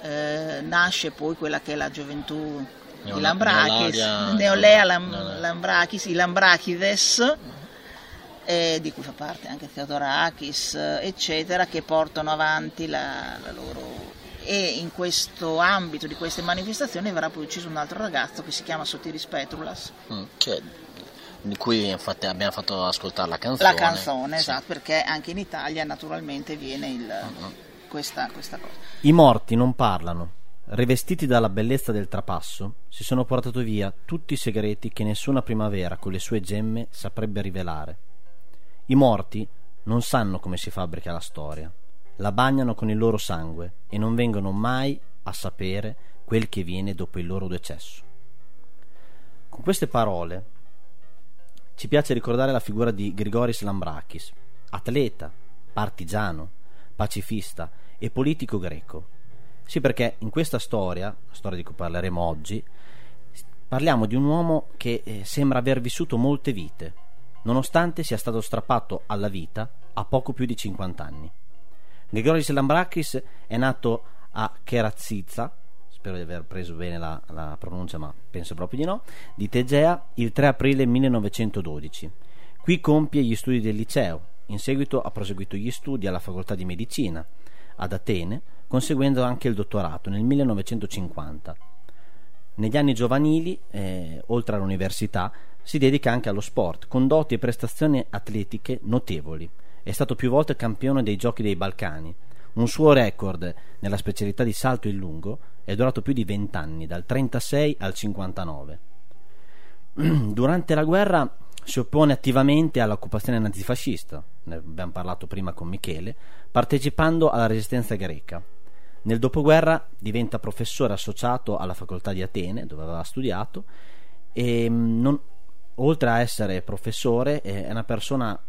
eh, nasce poi quella che è la gioventù di Neola- Lambrakis, Neolaria- Neolea Lam- Lambrakis, i Lambrachides, eh, di cui fa parte anche Theodorakis, eh, eccetera, che portano avanti la, la loro... E in questo ambito di queste manifestazioni verrà poi ucciso un altro ragazzo che si chiama Sotiris Petrulas. Mm, che- di cui infatti abbiamo fatto ascoltare la canzone. La canzone, Sì. esatto, perché anche in Italia naturalmente viene il- questa, questa cosa. I morti non parlano. Rivestiti dalla bellezza del trapasso, si sono portato via tutti i segreti che nessuna primavera con le sue gemme saprebbe rivelare. I morti non sanno come si fabbrica la storia, la bagnano con il loro sangue e non vengono mai a sapere quel che viene dopo il loro decesso. Con queste parole ci piace ricordare la figura di Grigoris Lambrakis, atleta, partigiano, pacifista e politico greco. Sì, perché in questa storia, la storia di cui parleremo oggi, parliamo di un uomo che eh, sembra aver vissuto molte vite, nonostante sia stato strappato alla vita a poco più di 50 anni. Grigoris Lambrakis è nato a Keratsiza, spero di aver preso bene la, la pronuncia, ma penso proprio di no, di Tegea il 3 aprile 1912. Qui compie gli studi del liceo, in seguito ha proseguito gli studi alla facoltà di medicina ad Atene, conseguendo anche il dottorato nel 1950. Negli anni giovanili, eh, oltre all'università, si dedica anche allo sport, con doti e prestazioni atletiche notevoli. È stato più volte campione dei Giochi dei Balcani. Un suo record nella specialità di salto in lungo è durato più di 20 anni, dal 36 al 59. Durante la guerra si oppone attivamente all'occupazione nazifascista, ne abbiamo parlato prima con Michele, partecipando alla resistenza greca. Nel dopoguerra diventa professore associato alla facoltà di Atene, dove aveva studiato, e mm, non- oltre a essere professore è una persona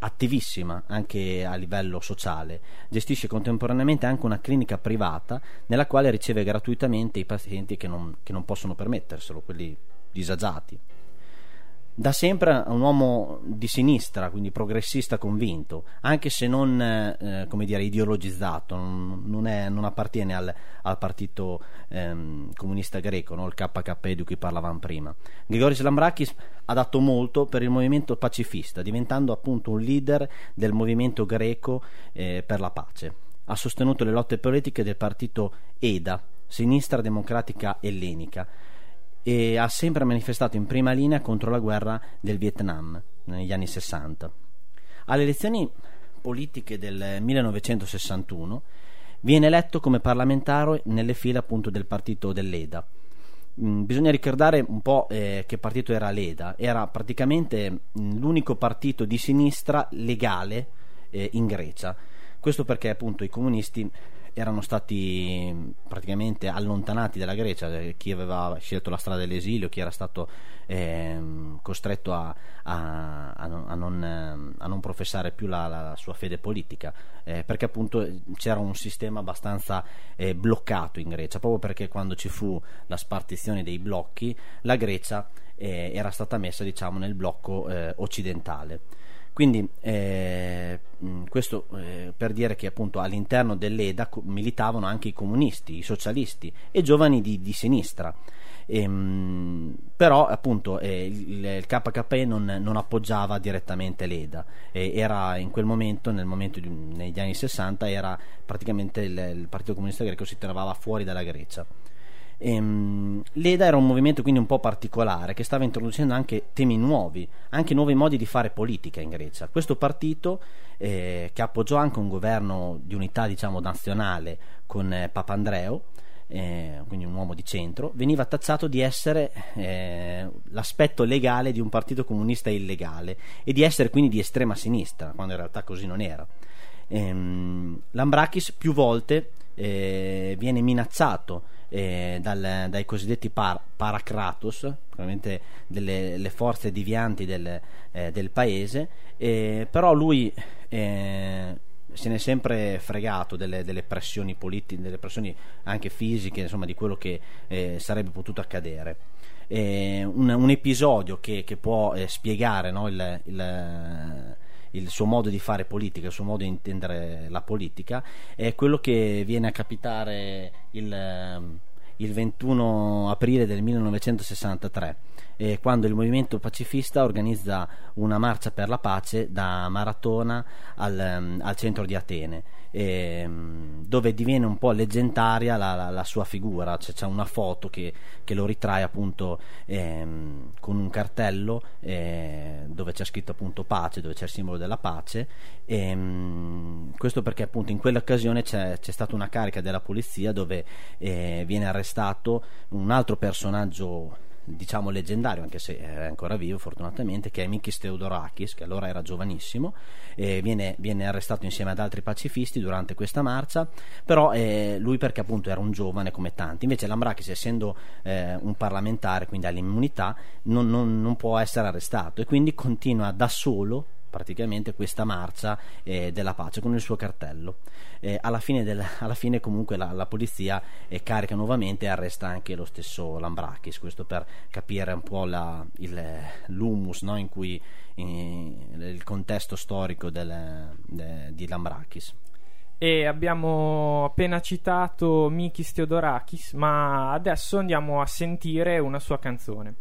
attivissima anche a livello sociale. Gestisce contemporaneamente anche una clinica privata nella quale riceve gratuitamente i pazienti che non, che non possono permetterselo, quelli disagiati. Da sempre un uomo di sinistra, quindi progressista convinto, anche se non eh, dire, ideologizzato, non, non è- non appartiene al, al partito ehm, comunista greco, no? il KKP di cui parlavamo prima. Grigoris Lambrakis ha dato molto per il movimento pacifista, diventando appunto un leader del movimento greco eh, per la pace. ha sostenuto le lotte politiche del partito EDA, Sinistra Democratica Ellenica, e ha sempre manifestato in prima linea contro la guerra del Vietnam negli anni 60. Alle elezioni politiche del 1961 viene eletto come parlamentare nelle file appunto del partito dell'EDA. Mm, bisogna ricordare un po' eh, che partito era l'EDA, era praticamente mm, l'unico partito di sinistra legale eh, in Grecia. Questo perché appunto i comunisti erano stati praticamente allontanati dalla Grecia, eh, chi aveva scelto la strada dell'esilio, chi era stato eh, costretto a, a, a, non, a, non, non, professare più la, la sua fede politica, eh, perché appunto c'era un sistema abbastanza eh, bloccato in Grecia, proprio perché quando ci fu la spartizione dei blocchi, la Grecia eh, era stata messa diciamo nel blocco eh, occidentale. Quindi eh, questo eh, per dire che appunto all'interno dell'EDA militavano anche i comunisti, i socialisti e giovani di, di sinistra. Ehm, però appunto eh, il, il, KKE non, non, appoggiava direttamente l'EDA eh, era in quel momento, nel momento di, negli anni 60 era praticamente il, il partito comunista greco si trovava fuori dalla Grecia Ehm, L'EDA era un movimento quindi un po' particolare che stava introducendo anche temi nuovi, anche nuovi modi di fare politica in Grecia. Questo partito, eh, che appoggiò anche un governo di unità diciamo nazionale con eh, Papandreou, eh, quindi un uomo di centro, veniva tacciato di essere eh, l'aspetto legale di un partito comunista illegale e di essere quindi di estrema sinistra, quando in realtà così non era. Ehm, Lambrakis più volte eh, viene minacciato eh, dal, dai cosiddetti par, paracratos, probabilmente delle forze devianti del, eh, del paese, eh, però lui eh, se ne è sempre fregato delle, delle, pressioni politiche, delle pressioni anche fisiche, insomma di quello che eh, sarebbe potuto accadere. Un, un, episodio che, che può eh, spiegare no, il, il il suo modo di fare politica, il suo modo di intendere la politica, è quello che viene a capitare il, ehm, il 21 aprile del 1963, eh, quando il movimento pacifista organizza una marcia per la pace da Maratona al, ehm, al centro di Atene ehm, dove diviene un po' leggendaria la, la, la sua figura, cioè, c'è una foto che, che lo ritrae appunto ehm, con un cartello eh, dove c'è scritto appunto pace, dove c'è il simbolo della pace. E, ehm, questo perché appunto in quell'occasione c'è, c'è stata una carica della polizia dove eh, viene arrestato un altro personaggio diciamo leggendario, anche se è ancora vivo fortunatamente, che è Mikis Theodorakis, che allora era giovanissimo, viene, viene, arrestato insieme ad altri pacifisti durante questa marcia, però eh, lui perché appunto era un giovane come tanti, invece Lambrakis essendo eh, un parlamentare, quindi ha l'immunità, non, non, non può essere arrestato e quindi continua da solo praticamente questa marcia eh, della pace con il suo cartello. Eh, alla, fine del, alla, fine comunque la, la polizia eh, carica nuovamente e arresta anche lo stesso Lambrakis, questo per capire un po' la, il, l'humus no, in cui in, il contesto storico del, de, di Lambrakis. E abbiamo appena citato Mikis Theodorakis, ma adesso andiamo a sentire una sua canzone.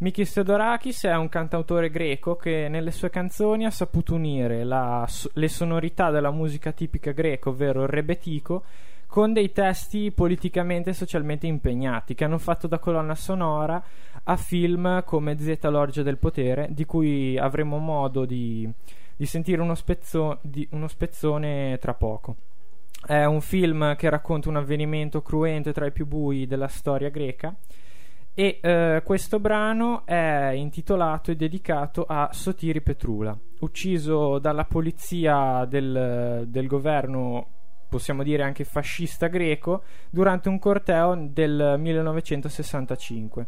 Mikis Theodorakis è un cantautore greco che nelle sue canzoni ha saputo unire la, le sonorità della musica tipica greca, ovvero il rebetiko, con dei testi politicamente e socialmente impegnati che hanno fatto da colonna sonora a film come Z l'orgia del potere, di cui avremo modo di, di sentire uno, spezzo, di, uno spezzone tra poco. È un film che racconta un avvenimento cruento tra i più bui della storia greca e eh, questo brano è intitolato e dedicato a Sotiri Petrula, ucciso dalla polizia del, del governo, possiamo dire anche fascista greco, durante un corteo del 1965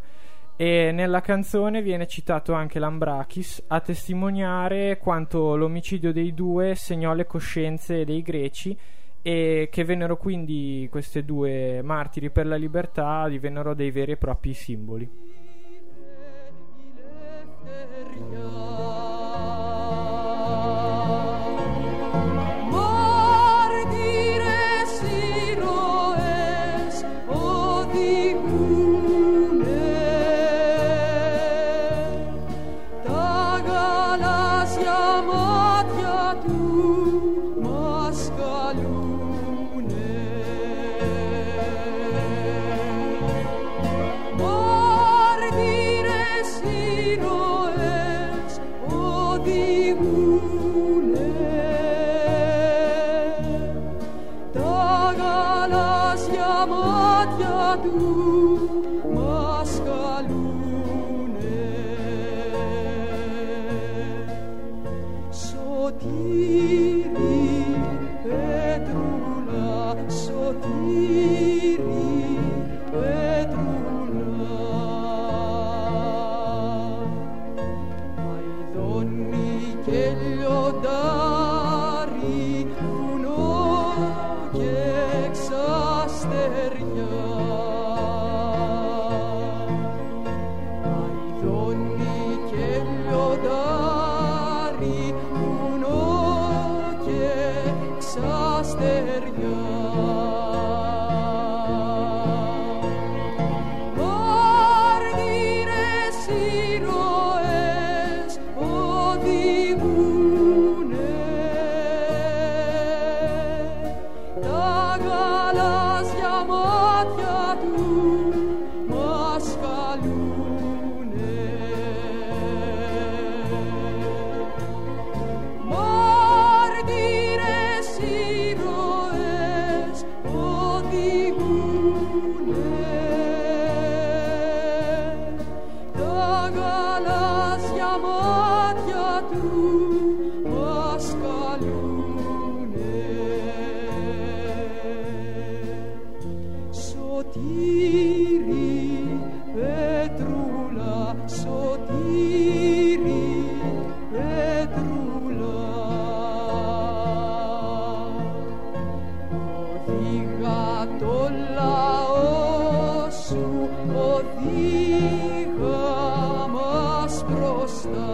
e nella canzone viene citato anche Lambrakis a testimoniare quanto l'omicidio dei due segnò le coscienze dei greci e che vennero quindi queste due martiri per la libertà divennero dei veri e propri simboli. Mascalu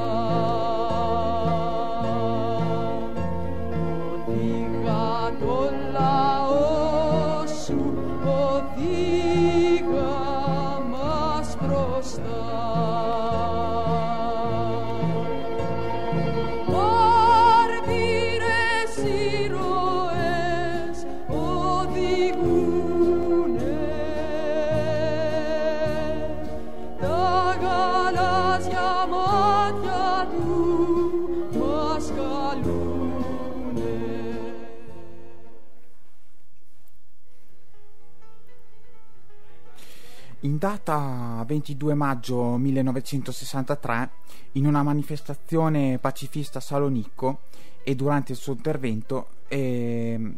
In data 22 maggio 1963, in una manifestazione pacifista a Salonicco e durante il suo intervento, eh,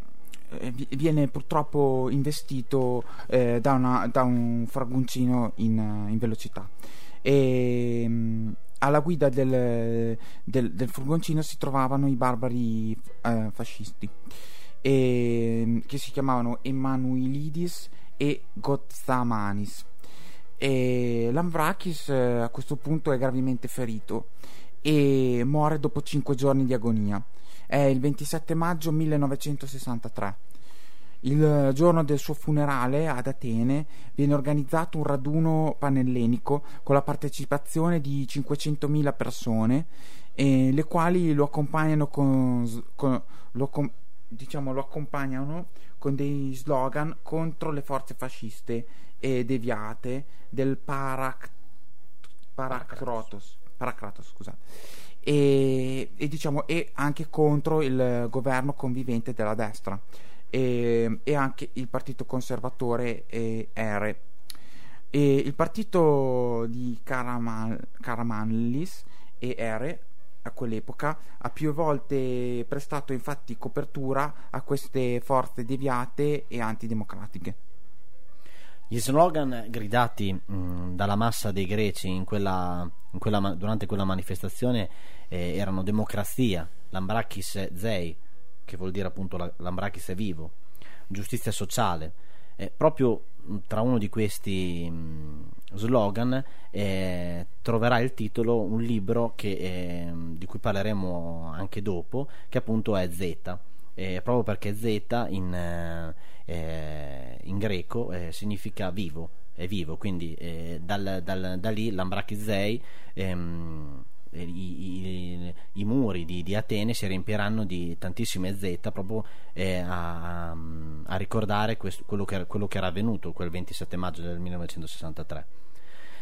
viene purtroppo investito eh, da, una, da, un fragoncino in, in velocità. E, mh, alla guida del, del, del, furgoncino si trovavano i barbari eh, fascisti e, che si chiamavano Emanuelidis e Gotzamanis e Lamvrakis eh, a questo punto è gravemente ferito e muore dopo 5 giorni di agonia. È il 27 maggio 1963. Il giorno del suo funerale ad Atene viene organizzato un raduno panellenico con la partecipazione di 500.000 persone, eh, le quali lo accompagnano con, con, lo, diciamo, lo accompagnano con dei slogan contro le forze fasciste e deviate del Parac- Paracratos, Paracratos scusate. E, e, diciamo, e anche contro il governo convivente della destra e, e anche il partito conservatore e ERE. E il partito di Karaman, Karamanlis e ERE a quell'epoca ha più volte prestato infatti copertura a queste forze deviate e antidemocratiche. Gli slogan gridati mh, dalla massa dei greci quella, quella, durante quella manifestazione eh, erano democrazia, l'ambrakis zei, che vuol dire appunto la, l'ambrakis è vivo, giustizia sociale. Eh, proprio tra uno di questi mh, slogan eh, troverà il titolo un libro che, eh, di cui parleremo anche dopo, che appunto è Z, proprio perché Z in eh, eh, in greco eh, significa vivo, è vivo, quindi eh, dal, dal, da lì l'Ambrakizei ehm, i, i, i, muri di, di, Atene si riempiranno di tantissime Z proprio eh, a, a, ricordare questo, quello, che, quello, che, era avvenuto quel 27 maggio del 1963.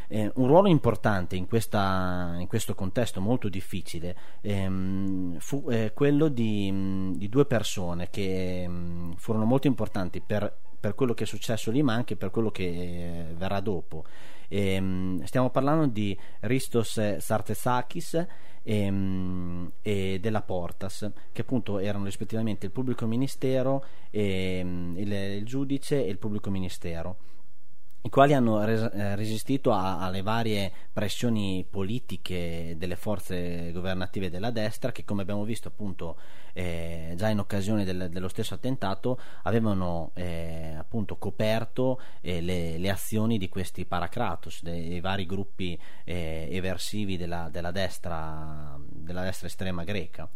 Eh, un ruolo importante in, questa, in, questo contesto molto difficile ehm, fu eh, quello di, di, due persone che mh, furono molto importanti per per quello che è successo lì, ma anche per quello che eh, verrà dopo. Ehm, stiamo parlando di Ristos Sartesakis ehm, e della Portas, che appunto erano rispettivamente il pubblico ministero, ehm, il, il giudice e il pubblico ministero i quali hanno res- eh, resistito a- alle varie pressioni politiche delle forze governative della destra che come abbiamo visto appunto eh, già in occasione del- dello stesso attentato avevano eh, appunto coperto eh, le-, le, azioni di questi paracratos dei, dei vari gruppi eh, eversivi della-, della, destra, della destra estrema greca.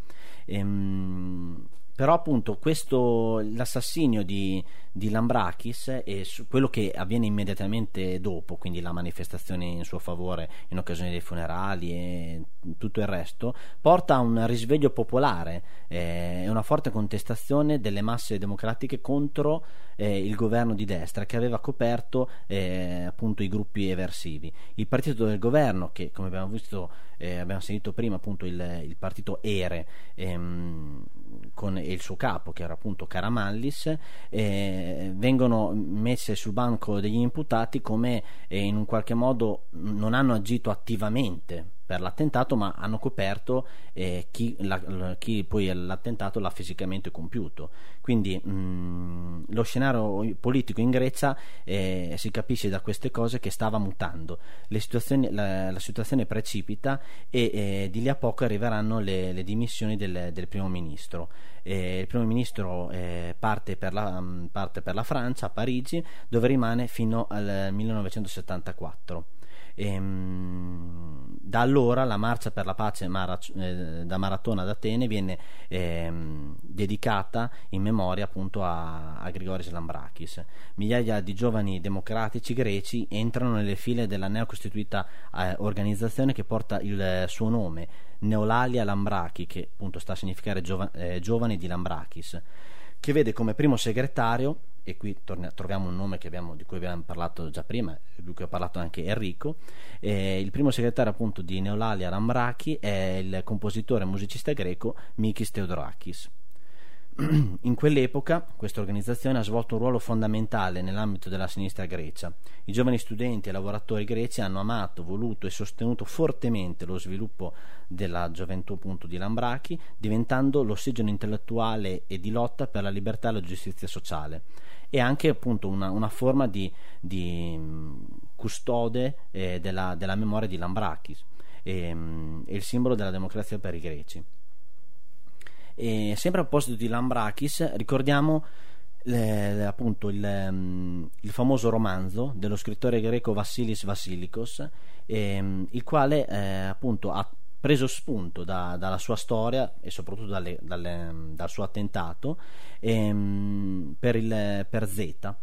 Ehm, però appunto questo, l'assassinio di, di Lambrakis e quello che avviene immediatamente dopo, quindi la manifestazione in suo favore in occasione dei funerali e tutto il resto, porta a un risveglio popolare. Eh, e una forte contestazione delle masse democratiche contro eh, il governo di destra che aveva coperto eh, appunto i gruppi eversivi. Il partito del governo, che come abbiamo visto, eh, abbiamo sentito prima appunto il, il partito ERE, ehm, con il suo capo che era appunto Caramallis eh, vengono messe sul banco degli imputati come eh, in un qualche modo non hanno agito attivamente per l'attentato, ma hanno coperto eh, chi, la, chi, poi l'attentato l'ha fisicamente compiuto. Quindi mh, lo scenario politico in Grecia eh, si capisce da queste cose che stava mutando. La, la, situazione precipita e eh, di lì a poco arriveranno le, le dimissioni del, del, primo ministro. il primo ministro eh, parte per, la, parte per la Francia, a Parigi, dove rimane fino al 1974. Ehm, da allora la marcia per la pace Mara, eh, da Maratona ad Atene viene ehm, dedicata in memoria appunto a, a Grigoris Lambrakis. Migliaia di giovani democratici greci entrano nelle file della neocostituita eh, organizzazione che porta il suo nome, Neolalia Lambraki, che appunto sta a significare giova, eh, giovani di Lambrakis, che vede come primo segretario e qui torna, troviamo un nome abbiamo, di cui abbiamo parlato già prima, di cui ha parlato anche Enrico. Eh, il primo segretario appunto di Neolalia Ramraki è il compositore e musicista greco Mikis Theodorakis. In quell'epoca questa organizzazione ha svolto un ruolo fondamentale nell'ambito della sinistra grecia. I giovani studenti e lavoratori greci hanno amato, voluto e sostenuto fortemente lo sviluppo della gioventù appunto di Lambrachi, diventando l'ossigeno intellettuale e di lotta per la libertà e la giustizia sociale e anche appunto una, una forma di, di custode eh, della, della, memoria di Lambrakis e, e il simbolo della democrazia per i greci. E sempre a proposito di Lambrakis, ricordiamo le, appunto il, il, famoso romanzo dello scrittore greco Vassilis Vassilikos, eh, il quale eh, appunto ha preso spunto da, dalla sua storia e soprattutto dalle, dalle, dal suo attentato ehm, per, il, per Z.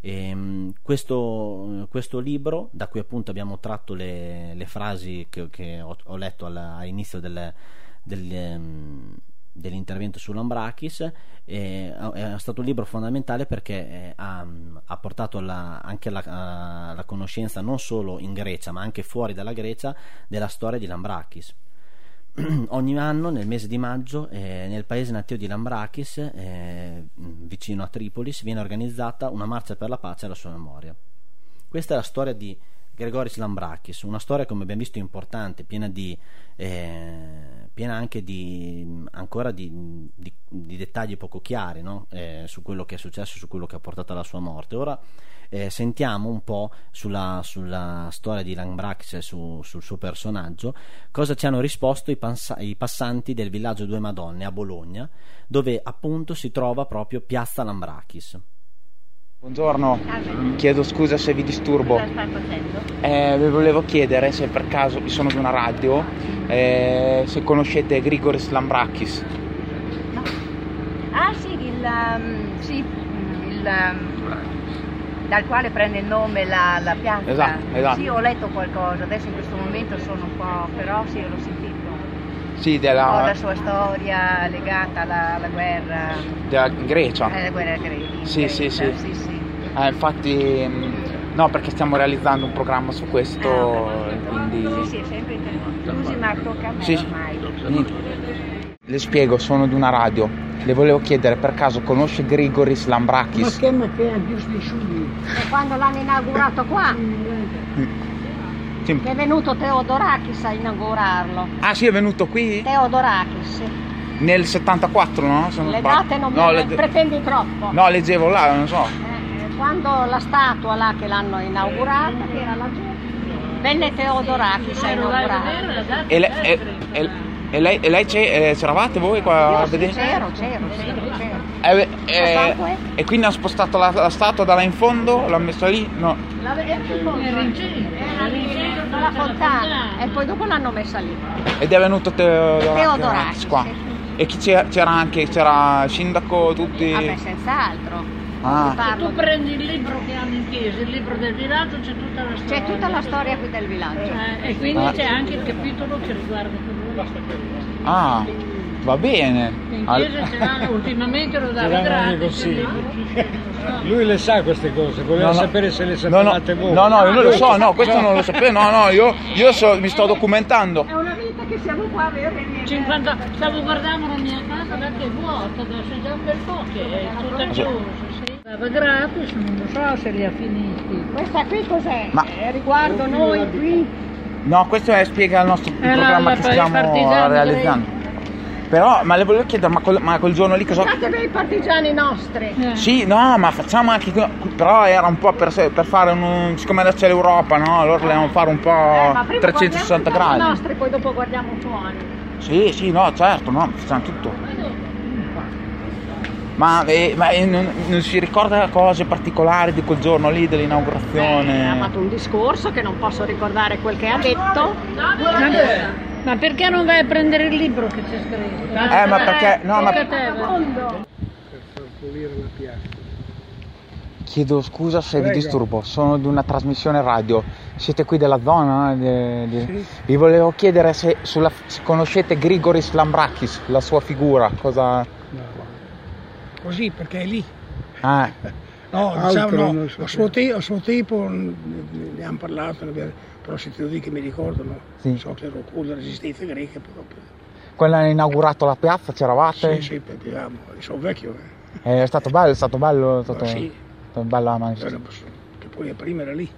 Ehm, questo, questo, libro, da cui appunto abbiamo tratto le, le frasi che, che ho, ho, letto all'inizio del, del, ehm, dell'intervento sull'Ambrakis, eh, è stato un libro fondamentale perché eh, ha, ha, portato la, anche la, la conoscenza non solo in Grecia ma anche fuori dalla Grecia della storia di Lambrakis ogni anno nel mese di maggio eh, nel paese natio di Lambrakis, eh, vicino a Tripolis, viene organizzata una marcia per la pace alla sua memoria. Questa è la storia di Gregoris Lambrakis, una storia come abbiamo visto importante, piena, di, eh, piena anche di, ancora di, di, di dettagli poco chiari no? Eh, su quello che è successo, su quello che ha portato alla sua morte. Ora eh, sentiamo un po' sulla, sulla storia di Lambrax e su, sul suo personaggio cosa ci hanno risposto i, pans- i, passanti del villaggio Due Madonne a Bologna, dove appunto si trova proprio Piazza Lambrachis. Buongiorno, chiedo scusa se vi disturbo. Eh, vi volevo chiedere se per caso, io sono di una radio, eh, se conoscete Grigoris Lambrakis. No. Ah sì, il, um, sì, il, um, dal quale prende il nome la, la piazza. Esatto, esatto. Sì, ho letto qualcosa, adesso in questo momento sono un po', però sì, l'ho sentito. Sì, della... la sua storia legata alla, alla guerra. Della Grecia. Eh, la guerra greca. Sì, sì, sì. sì, sì. Eh, infatti, mm, no, perché stiamo realizzando un programma su questo, ah, quindi... Sì, sì, è sempre interessante. Scusi, ma tocca a me sì. Le spiego, sono di una radio. Le volevo chiedere per caso conosce Grigoris Ma Lambrakis? che ma che è giusto su? E quando l'hanno inaugurato qua, Sì. che è venuto Teodorakis a inaugurarlo. Ah sì, è venuto qui Teodorakis, sì. nel 74, no? Se non Le date non no, me le- le pretendi troppo. no, leggevo là, non so. Eh, Quando la statua là che l'hanno inaugurata, che era laggiù, venne Teodorakis a inaugurarla. E, le- e- e- e lei, e lei c'è, eh, c'eravate voi qua a sì, vedere? c'ero, c'ero, c'ero, c'ero. Eh, eh, eh? e quindi hanno spostato la, la statua da là in fondo? L'hanno messa lì? No. La, era lì sotto la fontana e poi dopo l'hanno messa lì. Ed è venuto Teodorakis Teodorakis, qua. E chi c'era, c'era anche? C'era il sindaco, tutti? Vabbè, senz'altro. Ah. Tu prendi il libro che hanno in chiesa, il libro del villaggio, c'è tutta la storia. C'è tutta la storia qui del villaggio. Eh, e quindi Ah. c'è anche il capitolo che riguarda quello. Ah, va bene. In chiesa ce l'hanno, ultimamente lo Ce dava gratis. Lui le sa queste cose, voleva No, no. sapere se le No, no, sapevate voi. no, no, io non lo so, no, questo non lo sapevo, no, no, io, io so- mi sto documentando. È una vita che siamo qua a avere 50 stavo guardando la mia casa che è vuota, adesso è già un bel po' che è tutta chiusa. Sì. Dava gratis, non lo so se li ha finiti. Questa qui cos'è? Ma- Eh, riguardo noi qui. No, questo è, spiega il nostro il Eh, programma la- che stiamo realizzando. Però, ma le volevo chiedere, ma quel, ma quel giorno lì cosa... Guardate i partigiani nostri. Sì, no, ma facciamo anche... Però era un po' per, per fare un... Siccome adesso c'è l'Europa, no? Allora volevamo fare un Eh, ma po' prima 360 guardiamo i gradi. nostri, poi dopo guardiamo fuori. Sì, sì, no, certo, no, facciamo tutto. Ma, eh, ma, eh, non, non si ricorda cose particolari di quel giorno lì, Ha dell'inaugurazione? fatto un discorso che non posso ricordare quel che ha detto. Ma perché non vai a prendere il libro che c'è scritto? Eh, ma perché- no, ma-. Per far pulire la piazza. Chiedo scusa se vi Prego. disturbo, sono di una trasmissione radio. Siete qui della zona? no? Di- di- Sì. Vi volevo chiedere se, sulla- se conoscete Grigoris Lambrakis, la sua figura, cosa... Così perché è lì. Ah, No, Altro diciamo no, so a suo, te- a suo tempo ne abbiamo parlato, ne abbiamo- però se te lo dico che mi ricordano, Sì. so che ero con la resistenza greca proprio. quella ha inaugurato la piazza, c'eravate? Sì, sì, abbiamo, sono vecchio, eh. È stato bello, è stato bello, è stato, sì. è stato bello la manifestazione. che poi prima era lì.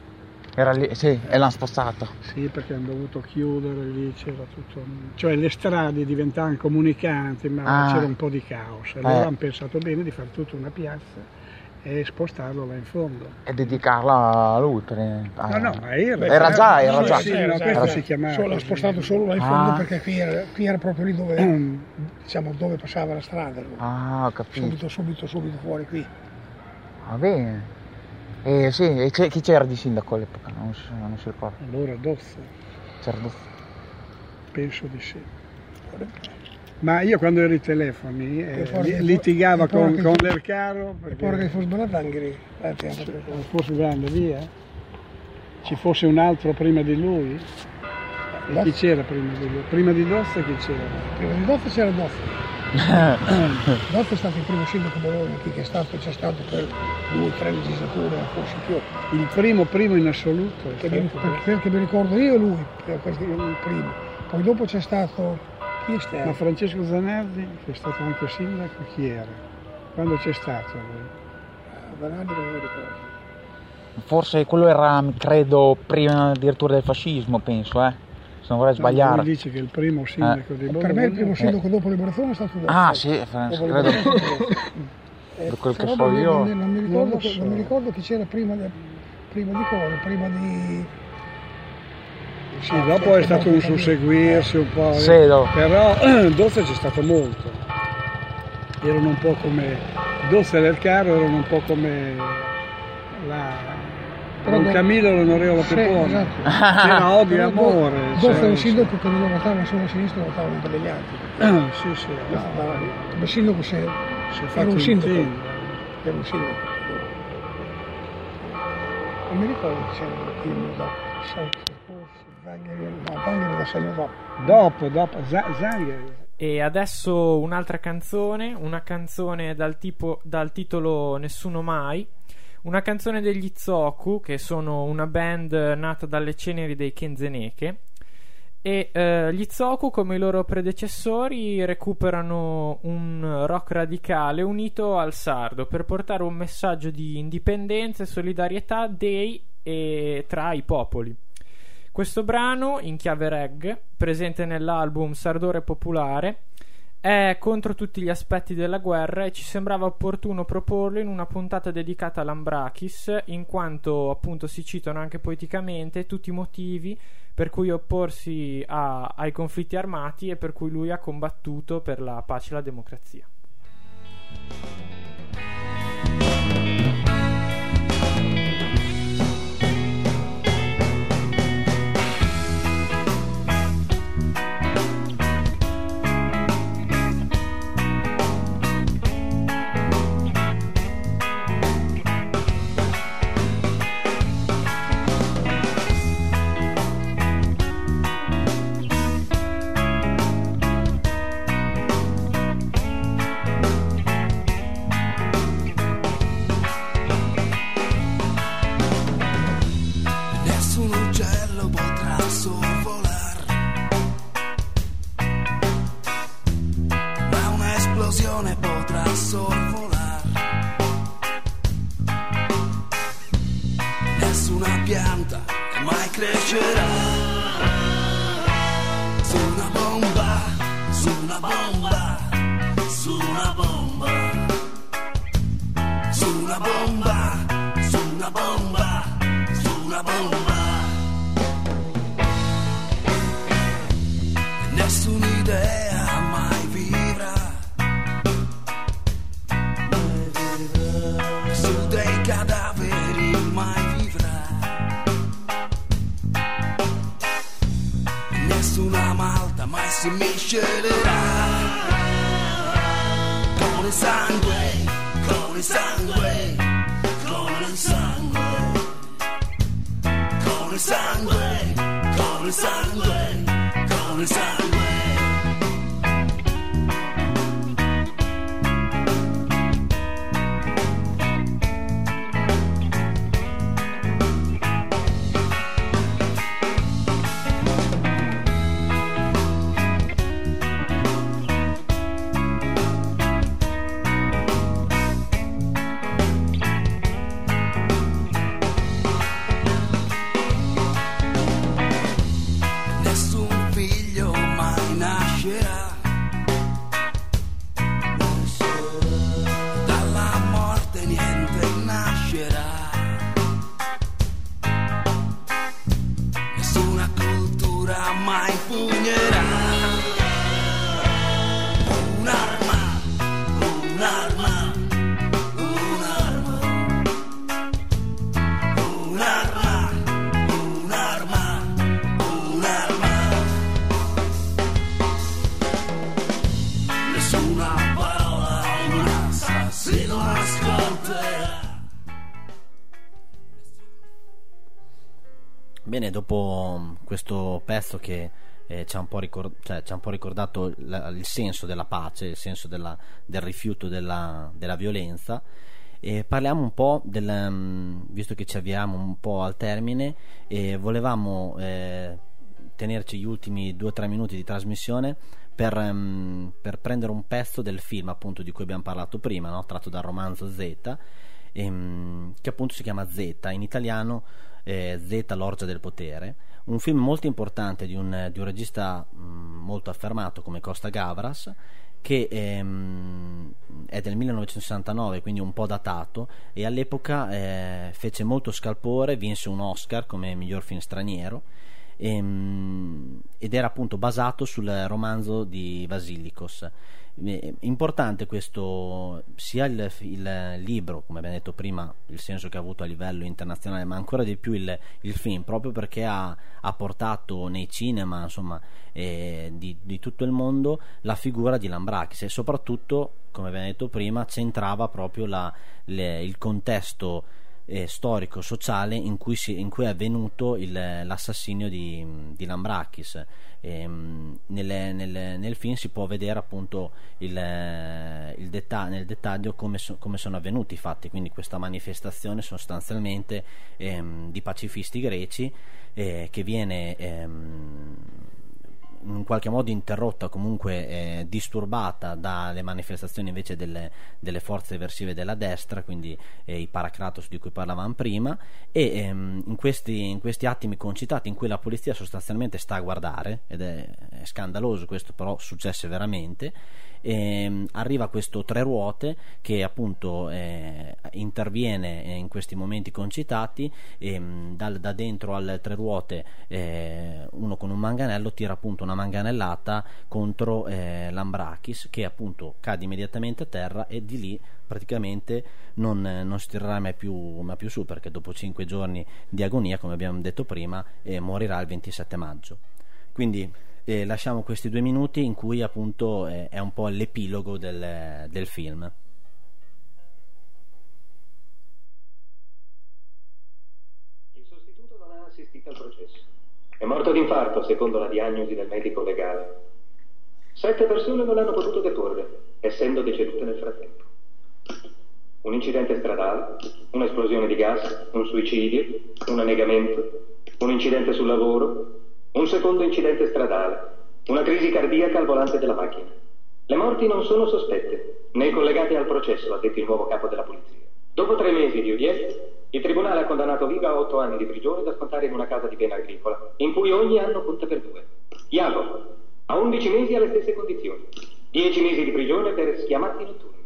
Era lì, sì, e l'hanno spostato. Sì, perché hanno dovuto chiudere lì, c'era tutto. Cioè le strade diventavano comunicanti, ma Ah. c'era un po' di caos. Allora Eh. hanno pensato bene di fare tutta una piazza e spostarlo là in fondo. E dedicarla a lui. Per, a- No, no, ma era, Era già, era Sì, già. sì, no, Era si chiamava. Solo, l'ha spostato solo là in fondo Ah. perché qui era, qui era proprio lì dove, diciamo, dove passava la strada. Ah, ho capito. Subito, subito, subito fuori qui. Va bene. E sì, e c'è- chi c'era di sindaco all'epoca? Non si, non si ricorda. Allora Dozzo, C'era Dozzo. penso di sì. Ma io quando ero ai telefoni eh, poi- li- litigava poi con, con l'Ercaro E poi che perché fosse sbagliato anche lì. Eh, piano, se piano. non fosse grande via, ci fosse un altro prima di lui. E chi c'era prima di lui? Prima di Dozzo chi c'era? Prima di Dozzo c'era Dozzo. Dozzo è stato il primo sindaco Bologna che è stato, c'è stato per due o tre legislature, forse più. Il primo primo in assoluto. Che mi, perché, perché mi ricordo io e lui, per questo è il primo. Poi dopo c'è stato. Chi è Ma stato? Francesco Zanardi, che è stato anche sindaco, chi era? Quando c'è stato lui? Vanardi non me lo ricordo. Forse quello era, credo, prima addirittura del fascismo, penso, eh. Se non vorrei No, sbagliare. lui dice che il primo sindaco di Bologna... Per me il primo Eh. sindaco dopo Liberazione è stato Dozzo. Ah, sì, Fra- Dopo credo. Per Eh, quel che però so non, mi- io. non mi- non mi ricordo, Non che- so. non mi ricordo chi c'era prima, di- prima di cosa, prima di. Sì, dopo è stato un susseguirsi un po', eh. Sì, dopo. però Dozza c'è stato molto. Erano un po' come Dozza e l'Ercaro erano un po' come la Però Don do- Camillo l'onorevole Sì, Pepone. esatto. C'era odio e amore. Dozzo cioè, è un sindaco che non votava solo a sinistra, votava anche degli altri. sì, sì, No, no, Come sindaco se, si è era fatto un sindaco. Era un sindaco. Non mi ricordo che c'era il primo dopo. Sai, forse no, Zangheri da segno dopo. Dopo, dopo, Z- Zangheri. E adesso un'altra canzone, una canzone dal, tipo, dal titolo Nessuno Mai, una canzone degli Zoku, che sono una band nata dalle ceneri dei Kenzeneke, E eh, gli Zoku, come i loro predecessori, recuperano un rock radicale unito al sardo per portare un messaggio di indipendenza e solidarietà dei e tra i popoli. Questo brano, in chiave reggae, presente nell'album Sardore Popolare, è contro tutti gli aspetti della guerra e ci sembrava opportuno proporlo in una puntata dedicata all'Ambrakis, in quanto appunto si citano anche poeticamente tutti i motivi per cui opporsi a- ai conflitti armati e per cui lui ha combattuto per la pace e la democrazia. Si eh, ci, ha un po ricor- cioè, ci ha un po' ricordato la- il senso della pace, il senso della- del rifiuto della, della violenza, e parliamo un po' del, mm, visto che ci avviamo un po' al termine, e volevamo eh, tenerci gli ultimi due o tre minuti di trasmissione per, mm, per prendere un pezzo del film appunto di cui abbiamo parlato prima, no? tratto dal romanzo Z, ehm, che appunto si chiama Z, in italiano eh, Z l'orgia del potere, un film molto importante di un, di un regista mh, molto affermato come Costa Gavras che ehm, è del 1969 quindi un po' datato e all'epoca eh, fece molto scalpore vinse un Oscar come miglior film straniero ehm, ed era appunto basato sul romanzo di Basilikos Eh, importante questo sia il, il libro come abbiamo detto prima il senso che ha avuto a livello internazionale ma ancora di più il, il film proprio perché ha, ha portato nei cinema insomma eh, di, di tutto il mondo la figura di Lambrakis. E soprattutto come abbiamo detto prima centrava proprio la, le- il contesto eh, storico-sociale in cui, si- in cui è avvenuto il- l'assassinio di, di Lambrakis. Ehm, nelle- nelle- nel film si può vedere appunto il, il detta- nel dettaglio come, so- come sono avvenuti i fatti, quindi questa manifestazione sostanzialmente ehm, di pacifisti greci eh, che viene ehm, in qualche modo interrotta, comunque eh, disturbata dalle manifestazioni invece delle, delle, forze eversive della destra, quindi eh, i Paracratos di cui parlavamo prima, e ehm, in, questi, in, questi, attimi concitati in cui la polizia sostanzialmente sta a guardare, ed è, è scandaloso questo però successe veramente, ehm, arriva questo tre ruote che appunto eh, interviene in questi momenti concitati ehm, dal, da dentro al tre ruote eh, uno con un manganello tira appunto una manganellata contro eh, l'Ambrakis che appunto cade immediatamente a terra e di lì praticamente non, non si tirerà mai più, mai più, su perché dopo cinque giorni di agonia come abbiamo detto prima eh, morirà il 27 maggio. Quindi eh, lasciamo questi due minuti in cui appunto eh, è un po' l'epilogo del, del film. Il sostituto non ha assistito al processo. È morto d'infarto, secondo la diagnosi del medico legale. Sette persone non hanno potuto deporre, essendo decedute nel frattempo. Un incidente stradale, un'esplosione di gas, un suicidio, un annegamento, un incidente sul lavoro, un secondo incidente stradale, una crisi cardiaca al volante della macchina. Le morti non sono sospette, né collegate al processo, ha detto il nuovo capo della polizia. Dopo tre mesi di udienza, il tribunale ha condannato Viga a otto anni di prigione da scontare in una casa di pena agricola, in cui ogni anno conta per due. Iago, a undici mesi alle stesse condizioni. Dieci mesi di prigione per schiamazzi notturni.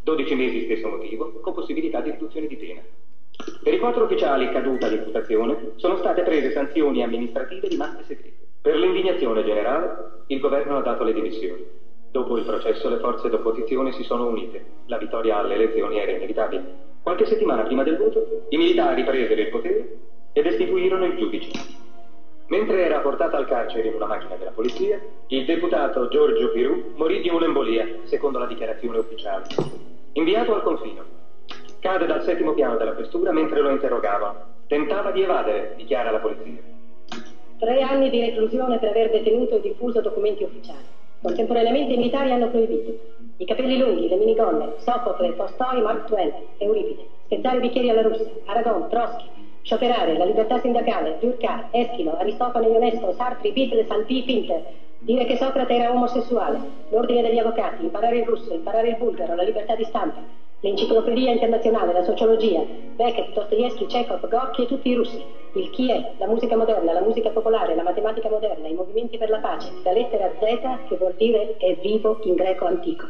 Dodici mesi stesso motivo, con possibilità di riduzione di pena. Per i quattro ufficiali caduta di imputazione sono state prese sanzioni amministrative rimaste segrete. Per l'indignazione generale, il governo ha dato le dimissioni. Dopo il processo le forze d'opposizione si sono unite. La vittoria alle elezioni era inevitabile. Qualche settimana prima del voto, i militari presero il potere e destituirono il giudice. Mentre era portato al carcere in una macchina della polizia, il deputato Giorgio Pirù morì di un'embolia, secondo la dichiarazione ufficiale. Inviato al confino, Cade dal settimo piano della questura mentre lo interrogava. Tentava di evadere, dichiara la polizia. Tre anni di reclusione per aver detenuto e diffuso documenti ufficiali. Contemporaneamente i militari hanno proibito i capelli lunghi, le minigonne, Sofocle, Tolstoi, Mark Twain, Euripide, spezzare bicchieri alla Russia, Aragon, Trotsky, scioperare, la libertà sindacale, Durkheim, Eschilo, Aristofane Ionesco, Sartre, Beatles, Alpi, Pinter, dire che Socrate era omosessuale, l'ordine degli avvocati, imparare il russo, imparare il bulgaro, la libertà di stampa, l'enciclopedia internazionale, la sociologia, Beckett, Dostoevsky, Chekhov, Gorky e tutti i russi, il chi è, la musica moderna, la musica popolare, la matematica moderna, i movimenti per la pace, la lettera Z che vuol dire è vivo in greco antico.